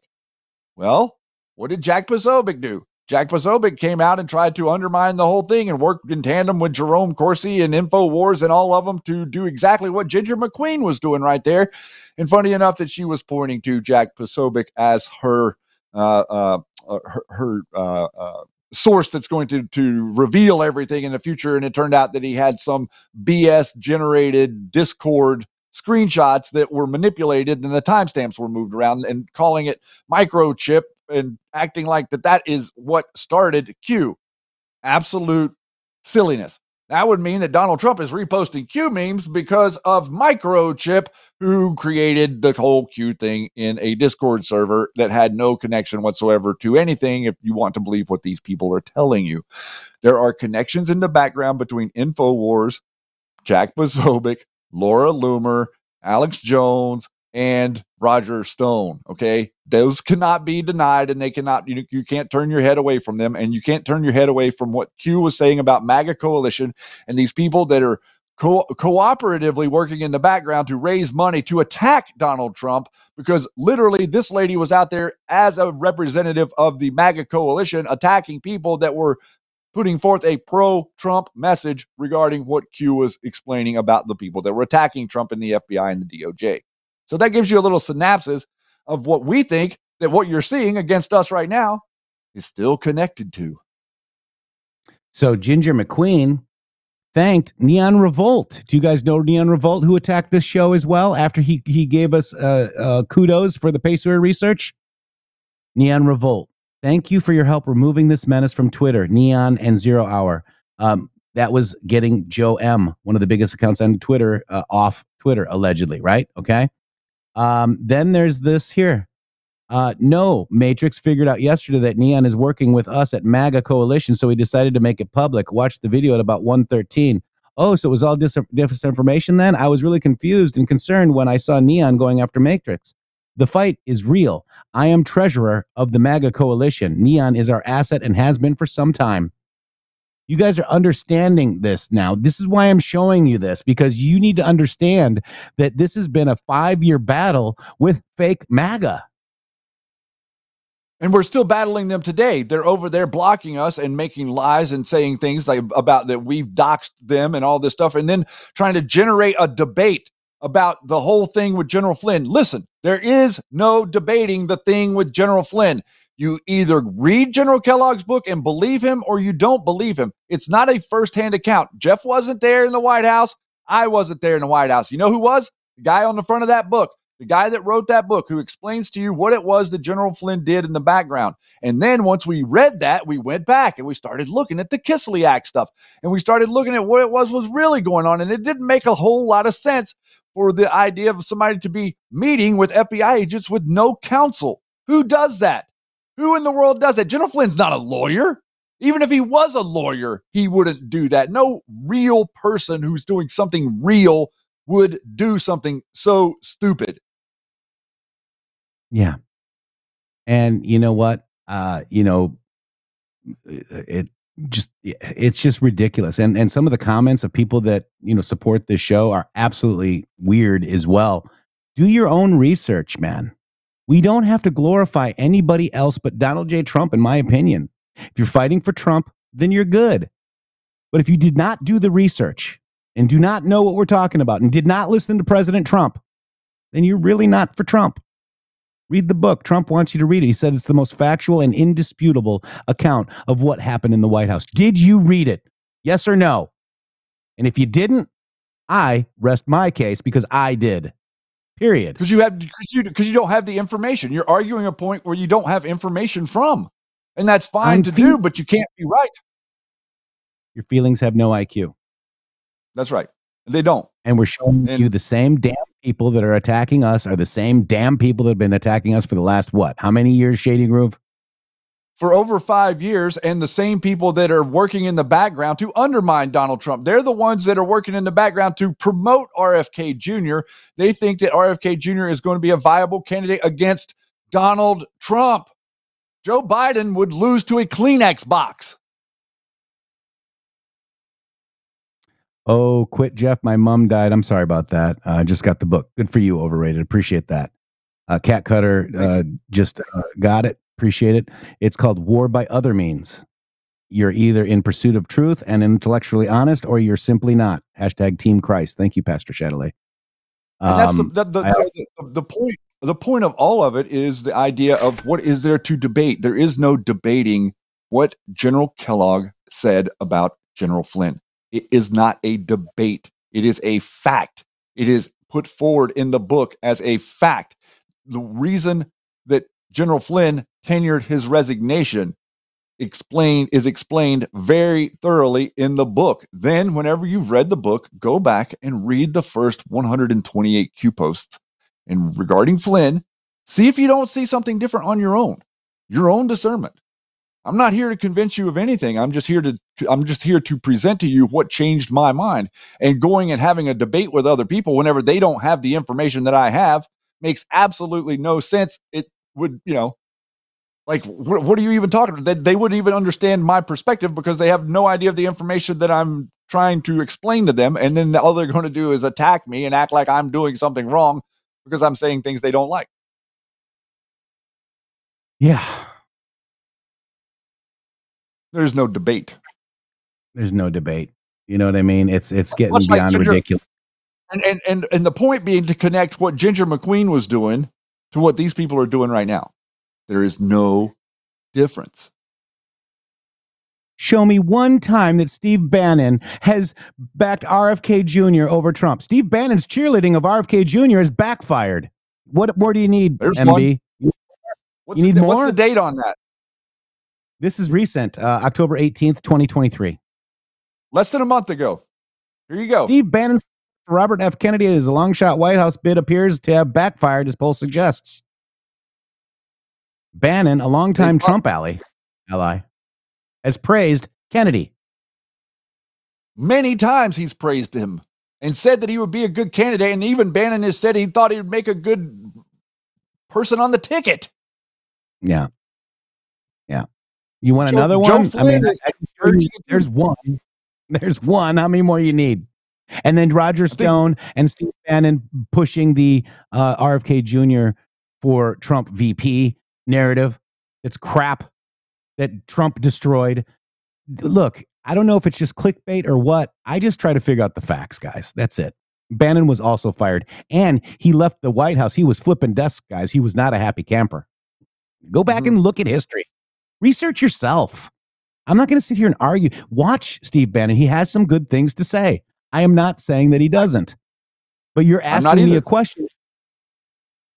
Well, what did Jack Posobiec do? Jack Posobiec came out and tried to undermine the whole thing and worked in tandem with Jerome Corsi and InfoWars and all of them to do exactly what Ginger McQueen was doing right there. And funny enough that she was pointing to Jack Posobiec as her uh, uh, uh, her, her uh, uh, source that's going to to reveal everything in the future. And it turned out that he had some BS generated Discord screenshots that were manipulated and the timestamps were moved around and calling it microchip and acting like that that is what started Q. Absolute silliness. That would mean that Donald Trump is reposting Q memes because of Microchip, who created the whole Q thing in a Discord server that had no connection whatsoever to anything, if you want to believe what these people are telling you. There are connections in the background between InfoWars, Jack Posobiec, Laura Loomer, Alex Jones, and Roger Stone. Okay. Those cannot be denied and they cannot, you, you can't turn your head away from them. And you can't turn your head away from what Q was saying about MAGA coalition and these people that are co- cooperatively working in the background to raise money to attack Donald Trump because literally this lady was out there as a representative of the MAGA coalition attacking people that were putting forth a pro Trump message regarding what Q was explaining about the people that were attacking Trump in the FBI and the DOJ. So that gives you a little synopsis of what we think that what you're seeing against us right now is still connected to. So Ginger McQueen thanked Neon Revolt. Do you guys know Neon Revolt who attacked this show as well after he he gave us uh, uh, kudos for the Pacer research? Neon Revolt. Thank you for your help removing this menace from Twitter, Neon and Zero Hour. Um, that was getting Joe M, one of the biggest accounts on Twitter, uh, off Twitter, allegedly, right? Okay. Um, then there's this here. Uh, no, Matrix figured out yesterday that Neon is working with us at MAGA Coalition, so he decided to make it public. Watch the video at about 113. Oh, so it was all dis- disinformation then? I was really confused and concerned when I saw Neon going after Matrix. The fight is real. I am treasurer of the MAGA Coalition. Neon is our asset and has been for some time. You guys are understanding this now. This is why I'm showing you this because you need to understand that this has been a five year battle with fake MAGA. And we're still battling them today. They're over there blocking us and making lies and saying things like about that we've doxed them and all this stuff, and then trying to generate a debate about the whole thing with General Flynn. Listen, there is no debating the thing with General Flynn. You either read General Kellogg's book and believe him or you don't believe him. It's not a firsthand account. Jeff wasn't there in the White House. I wasn't there in the White House. You know who was? The guy on the front of that book, the guy that wrote that book, who explains to you what it was that General Flynn did in the background. And then once we read that, we went back and we started looking at the Kislyak stuff and we started looking at what it was was really going on. And it didn't make a whole lot of sense for the idea of somebody to be meeting with FBI agents with no counsel. Who does that? Who in the world does that? General Flynn's not a lawyer. Even if he was a lawyer, he wouldn't do that. No real person who's doing something real would do something so stupid. Yeah. And you know what? Uh, you know, it just it's just ridiculous. And and some of the comments of people that, you know, support this show are absolutely weird as well. Do your own research, man. We don't have to glorify anybody else but Donald J. Trump, in my opinion. If you're fighting for Trump, then you're good. But if you did not do the research and do not know what we're talking about and did not listen to President Trump, then you're really not for Trump. Read the book. Trump wants you to read it. He said it's the most factual and indisputable account of what happened in the White House. Did you read it? Yes or no? And if you didn't, I rest my case because I did. Period. Because you have because you because you don't have the information. You're arguing a point where you don't have information from. And that's fine I'm to fe- do, but you can't be right. Your feelings have no IQ. That's right. They don't. And we're showing And- you the same damn people that are attacking us are the same damn people that have been attacking us for the last what? How many years, Shady Groove? For over five years, and the same people that are working in the background to undermine Donald Trump. They're the ones that are working in the background to promote RFK Jr. They think that RFK Jr. is going to be a viable candidate against Donald Trump. Joe Biden would lose to a Kleenex box. Oh, quit, Jeff. My mom died. I'm sorry about that. I uh, just got the book. Good for you, overrated. Appreciate that. Uh, Cat Cutter uh, just uh, got it. Appreciate it. It's called War by Other Means. You're either in pursuit of truth and intellectually honest, or you're simply not. Hashtag Team Christ. Thank you, Pastor Shadley. Um, that's the, um, the, the, I, the, the point. The point of all of it is the idea of what is there to debate. There is no debating what General Kellogg said about General Flynn. It is not a debate. It is a fact. It is put forward in the book as a fact. The reason that General Flynn tenured his resignation explained is explained very thoroughly in the book. Then, whenever you've read the book, go back and read the first 128 Q posts. And regarding Flynn, see if you don't see something different on your own, your own discernment. I'm not here to convince you of anything. I'm just here to I'm just here to present to you what changed my mind. And going and having a debate with other people whenever they don't have the information that I have makes absolutely no sense. It would, you know, like what, what are you even talking about? They, they wouldn't even understand my perspective because they have no idea of the information that I'm trying to explain to them. And then all they're going to do is attack me and act like I'm doing something wrong because I'm saying things they don't like. Yeah. There's no debate. There's no debate. You know what I mean? It's it's getting Much beyond like ridiculous. And, and and and the point being to connect what Ginger McQueen was doing to what these people are doing right now. There is no difference. Show me one time that Steve Bannon has backed RFK Jr. over Trump. Steve Bannon's cheerleading of RFK Jr. has backfired. What more do you need, There's MB? You, you need the, more? What's the date on that? This is recent, uh, October 18th, 2023. Less than a month ago. Here you go. Steve Bannon Robert F. Kennedy as a long shot White House bid appears to have backfired, as poll suggests. Bannon, a longtime Trump ally, ally, has praised Kennedy. Many times he's praised him and said that he would be a good candidate. And even Bannon has said he thought he would make a good person on the ticket. Yeah. Yeah. You want Joe, another one? I mean, I, there's one. There's one. How many more you need? And then Roger Stone and Steve Bannon pushing the uh, RFK Jr. for Trump VP narrative. It's crap that Trump destroyed. Look, I don't know if it's just clickbait or what. I just try to figure out the facts, guys. That's it. Bannon was also fired and he left the White House. He was flipping desks, guys. He was not a happy camper. Go back mm-hmm. and look at history. Research yourself. I'm not going to sit here and argue. Watch Steve Bannon. He has some good things to say. I am not saying that he doesn't. But you're asking me a question.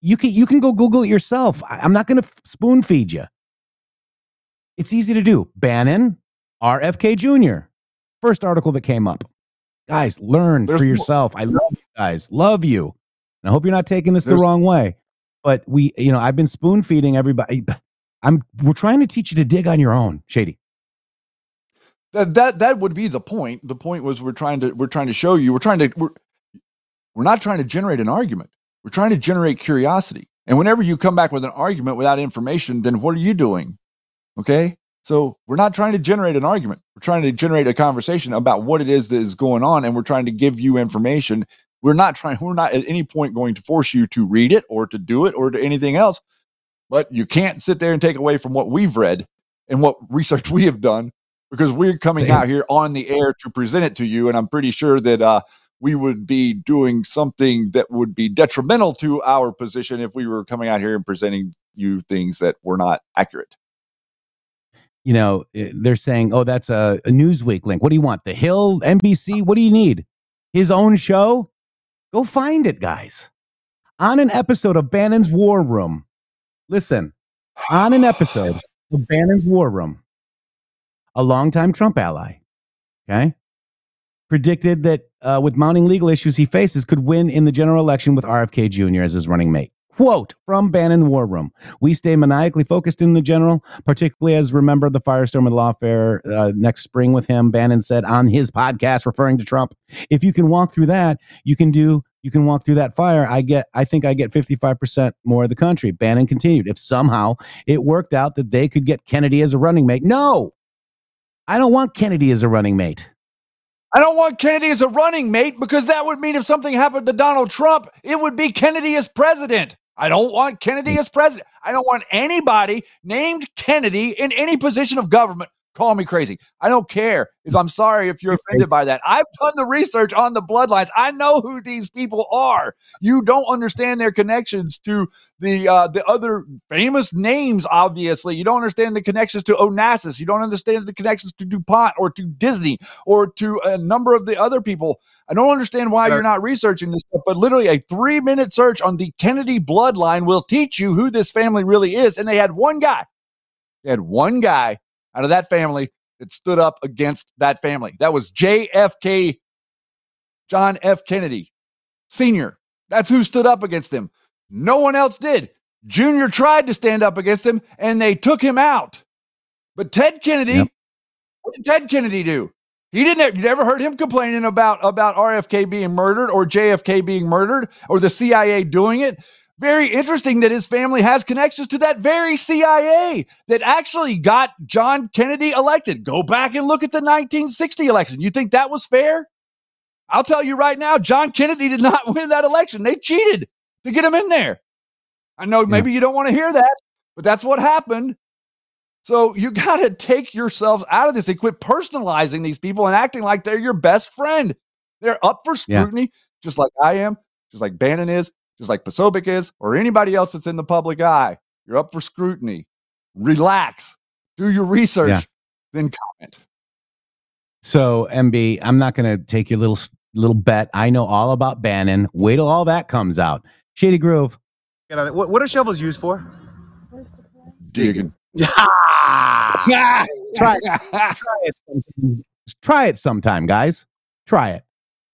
You can you can go Google it yourself. I, am not going to f- spoon feed you. It's easy to do. Bannon, RFK Jr. First article that came up. Guys, learn There's for yourself. More. I love you guys. Love you. And I hope you're not taking this There's, the wrong way. But we, you know, I've been spoon feeding everybody. I'm we're trying to teach you to dig on your own, Shady. That that that would be the point. The point was we're trying to we're trying to show you we're trying to we're we're not trying to generate an argument. We're trying to generate curiosity. And whenever you come back with an argument without information, then what are you doing? Okay? So we're not trying to generate an argument. We're trying to generate a conversation about what it is that is going on and we're trying to give you information. We're not trying we're not at any point going to force you to read it or to do it or to anything else. But you can't sit there and take away from what we've read and what research (laughs) we have done because we're coming Same. out here on the air to present it to you. And I'm pretty sure that uh, we would be doing something that would be detrimental to our position if we were coming out here and presenting you things that were not accurate. You know, eh, they're saying, oh, that's a, a Newsweek link. What do you want? The Hill, NBC? What do you need? His own show? Go find it, guys. On an episode of Bannon's War Room. Listen, on an episode of Bannon's War Room, a longtime Trump ally, okay, predicted that uh, with mounting legal issues he faces, could win in the general election with RFK Jr. as his running mate. Quote from Bannon War Room We stay maniacally focused in the general, particularly as remember the firestorm and lawfare uh, next spring with him. Bannon said on his podcast, referring to Trump, if you can walk through that, you can do. You can walk through that fire. I get. I think I get fifty-five percent more of the country. Bannon continued. If somehow it worked out that they could get Kennedy as a running mate, no, I don't want Kennedy as a running mate. I don't want Kennedy as a running mate because that would mean if something happened to Donald Trump, it would be Kennedy as president. I don't want Kennedy as president. I don't want anybody named Kennedy in any position of government. Call me crazy. I don't care. If I'm sorry if you're offended by that. I've done the research on the bloodlines. I know who these people are. You don't understand their connections to the uh, the other famous names. Obviously, you don't understand the connections to Onassis. You don't understand the connections to DuPont or to Disney or to a number of the other people. I don't understand why you're not researching this stuff, but literally a three minute search on the Kennedy bloodline will teach you who this family really is. And they had one guy. They had one guy out of that family that stood up against that family. That was JFK, John F. Kennedy Sr. That's who stood up against him. No one else did. Junior tried to stand up against him and they took him out. But Ted Kennedy, Yep. what did Ted Kennedy do? He didn't. You never heard him complaining about about RFK being murdered or JFK being murdered or the CIA doing it. Very interesting that his family has connections to that very CIA that actually got John Kennedy elected. Go back and look at the 1960 election. You think that was fair? I'll tell you right now, John Kennedy did not (laughs) win that election. They cheated to get him in there. I know maybe you don't want to hear that, but that's what happened. So you (laughs) got to take yourselves out of this and quit personalizing these people and acting like they're your best friend. They're up for Yeah. scrutiny, just like I am, just like Bannon is, just like Posobiec is, or anybody else that's in the public eye. You're up for scrutiny. Relax, do your research, Yeah. then comment. So, MB, I'm not going to take your little little bet. I know all about Bannon. Wait till all that comes out. Shady Groove. What, what are shovels used for? Digging. (laughs) try, try it. Sometime. Try it sometime, guys. Try it,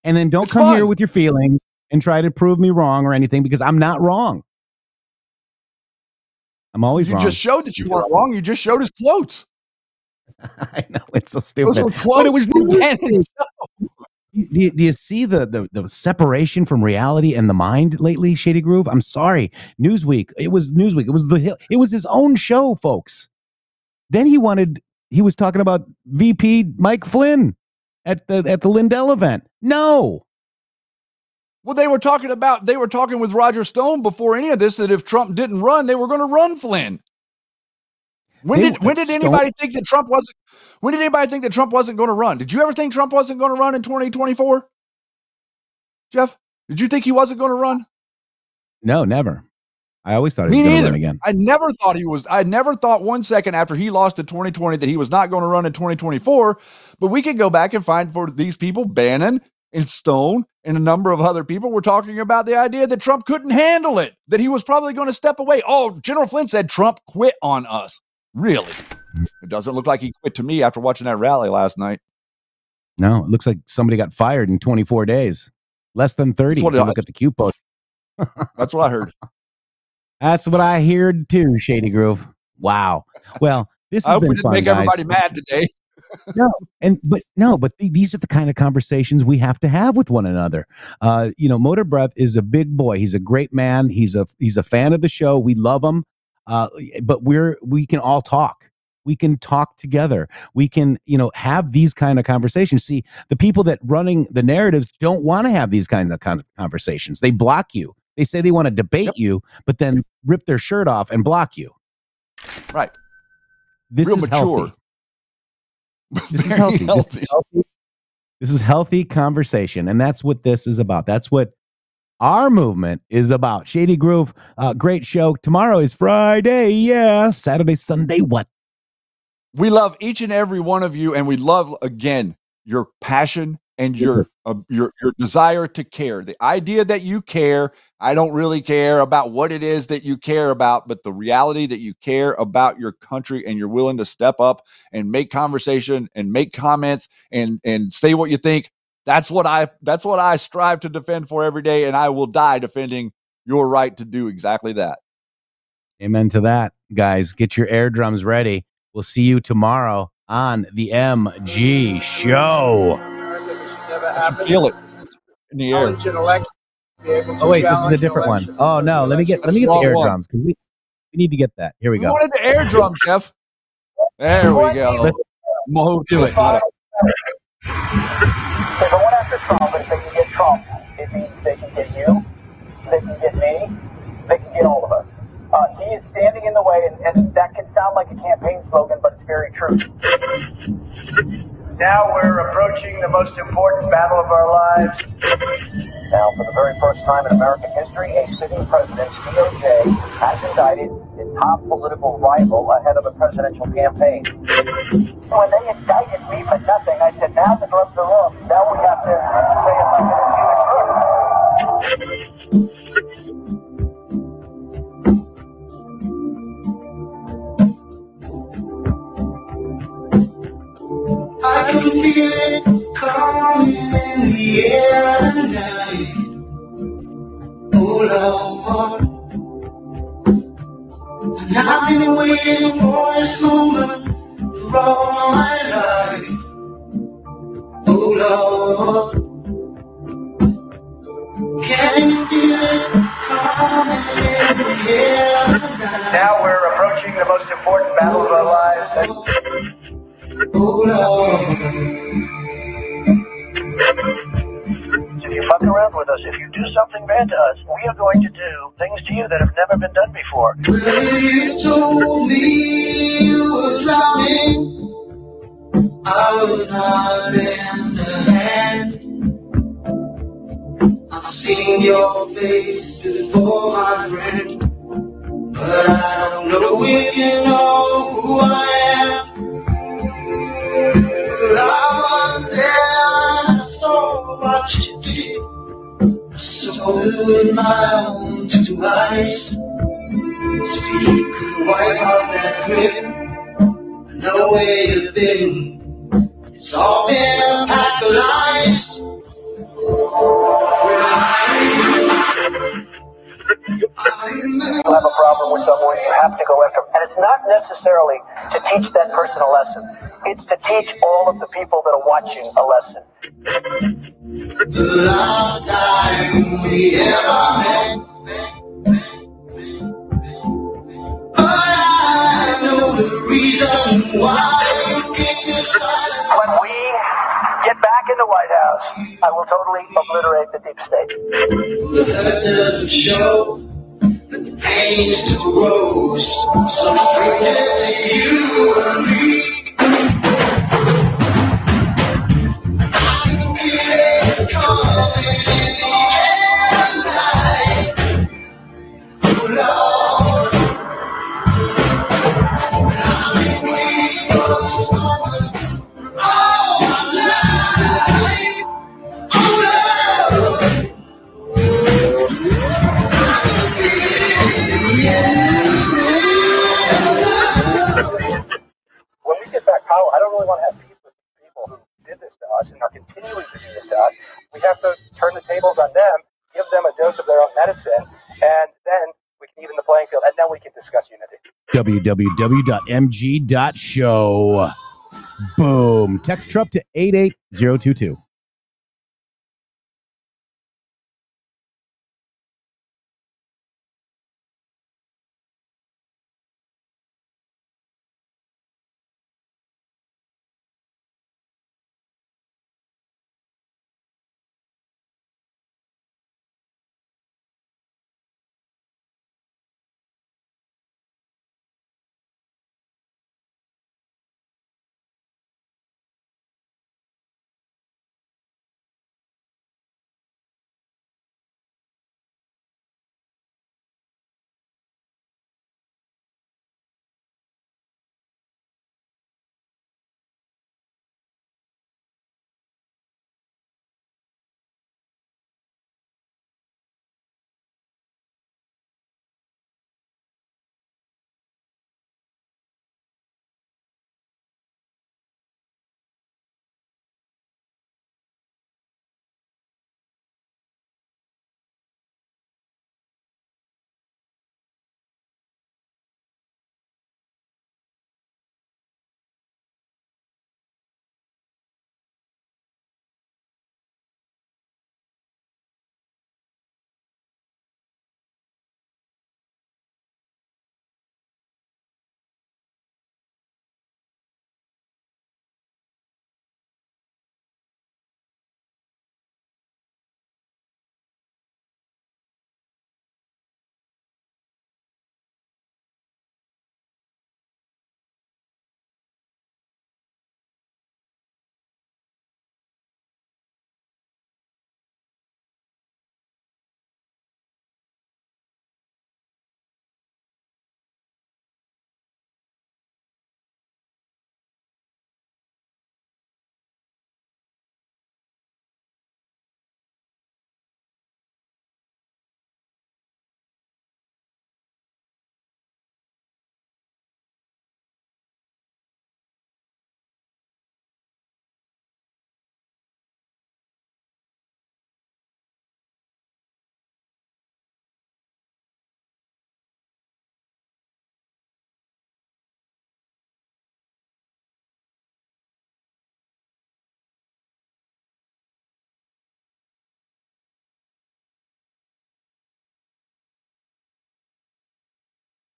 and then don't It's come here with your feelings and try to prove me wrong or anything because I'm not wrong. I'm always You wrong. just showed that you weren't wrong. You just showed his quotes. (laughs) I know it's so Those stupid. were But quotes. it was. Bannon. Do you, do you see the, the the separation from reality and the mind lately, Shady Groove? I'm sorry, Newsweek. It was Newsweek. It was the Hill- it was his own show, folks. Then he wanted he was talking about VP Mike Flynn at the at the Lindell event. No, Well, they were talking about they were talking with Roger Stone before any of this that if Trump didn't run, they were going to run Flynn. When They- did when did Stone- anybody think that Trump wasn't? When did anybody think that Trump wasn't going to run? Did you ever think Trump wasn't going to run in 2024? Jeff, did you think he wasn't going to run? no, never. I always thought he Me was going to neither. run again. I never thought he was. I never thought one second after he lost in 2020 that he was not going to run in 2024. But we could go back and find for these people, Bannon and Stone and a number of other people were talking about the idea that Trump couldn't handle it, that he was probably going to step away. Oh, General Flynn said Trump quit on us. Really? It doesn't look like he quit to me after watching that rally last night. No, it looks like somebody got fired in 24 days, less than 30. That's what if you I- look at the Q post. (laughs) That's what I heard. That's what I heard too, Shady Groove. Wow. Well, this has I hope been we didn't fun, make guys. everybody mad today. No, and but no, but th- these are the kind of conversations we have to have with one another. Uh, you know, Motor Breath is a big boy. He's a great man. He's a he's a fan of the show. We love him. Uh, but we're we can all talk. We can talk together. We can, you know, have these kind of conversations. See, the people that running the narratives don't want to have these kinds of con- conversations. They block you. They say they want to debate you, but then rip their shirt off and block you. Right. This Real is mature. healthy. (laughs) This is Very healthy. This is healthy. healthy. This is healthy conversation, and that's what this is about. That's what our movement is about. Shady Groove, uh, great show. Tomorrow is Friday. Yeah, Saturday, Sunday. What? we love each and every one of you and we love again your passion and your uh, your your desire to care the idea that you care i don't really care about what it is that you care about but the reality that you care about your country and you're willing to step up and make conversation and make comments and and say what you think that's what i that's what i strive to defend for every day and i will die defending your right to do exactly that. Amen to that, guys. Get your air drums ready. We'll see you tomorrow on the MG Show. I can feel it in the air. Oh wait, this is a different one. Oh no, let me get let me get the air drums because we, we need to get that. Here we go. We go. wanted the air drum, Jeff. There we go. Let's Mo do it. got If I went after Trump, if they can get Trump, it means they can get you, they can get me, they can get all of us. Uh, he is standing in the way, and, and that can sound like a campaign slogan, but it's very true. Now we're approaching the most important battle of our lives. Now, for the very first time in American history, a sitting president's DOJ has indicted his top political rival ahead of a presidential campaign. When they indicted me for nothing, I said, now the gloves are off. Now we have to say if I'm going to do it first. I feel it in the air and I've been waiting for this moment my can you feel it coming in the air? Now we're approaching the most important battle of our lives. If you fuck around with us, if you do something bad to us, we are going to do things to you that have never been done before. You told me you were drowning. I would not lend a hand. I've seen your face before, my friend. But I don't know if you know who I am. I was there and I saw what you did. I saw it with my own two eyes. Speak wipe out that grin. I know where you've been. It's all been a pack of lies. You have a problem with someone, you have to go after them. And it's not necessarily to teach that person a lesson. It's to teach all of the people that are watching a lesson. The last time we ever met. But I know the reason why you keep this silence. When we get back in the White House, I will totally obliterate the deep state. Hurt doesn't show, pain still grows. Some strangers to you and me. I can feel it coming really want to have peace with people who did this to us and are continuing to do this to us. We have to turn the tables on them, give them a dose of their own medicine, and then we can even the playing field, and then we can discuss unity. www.mg.show. Boom. Text Trupp to 88022.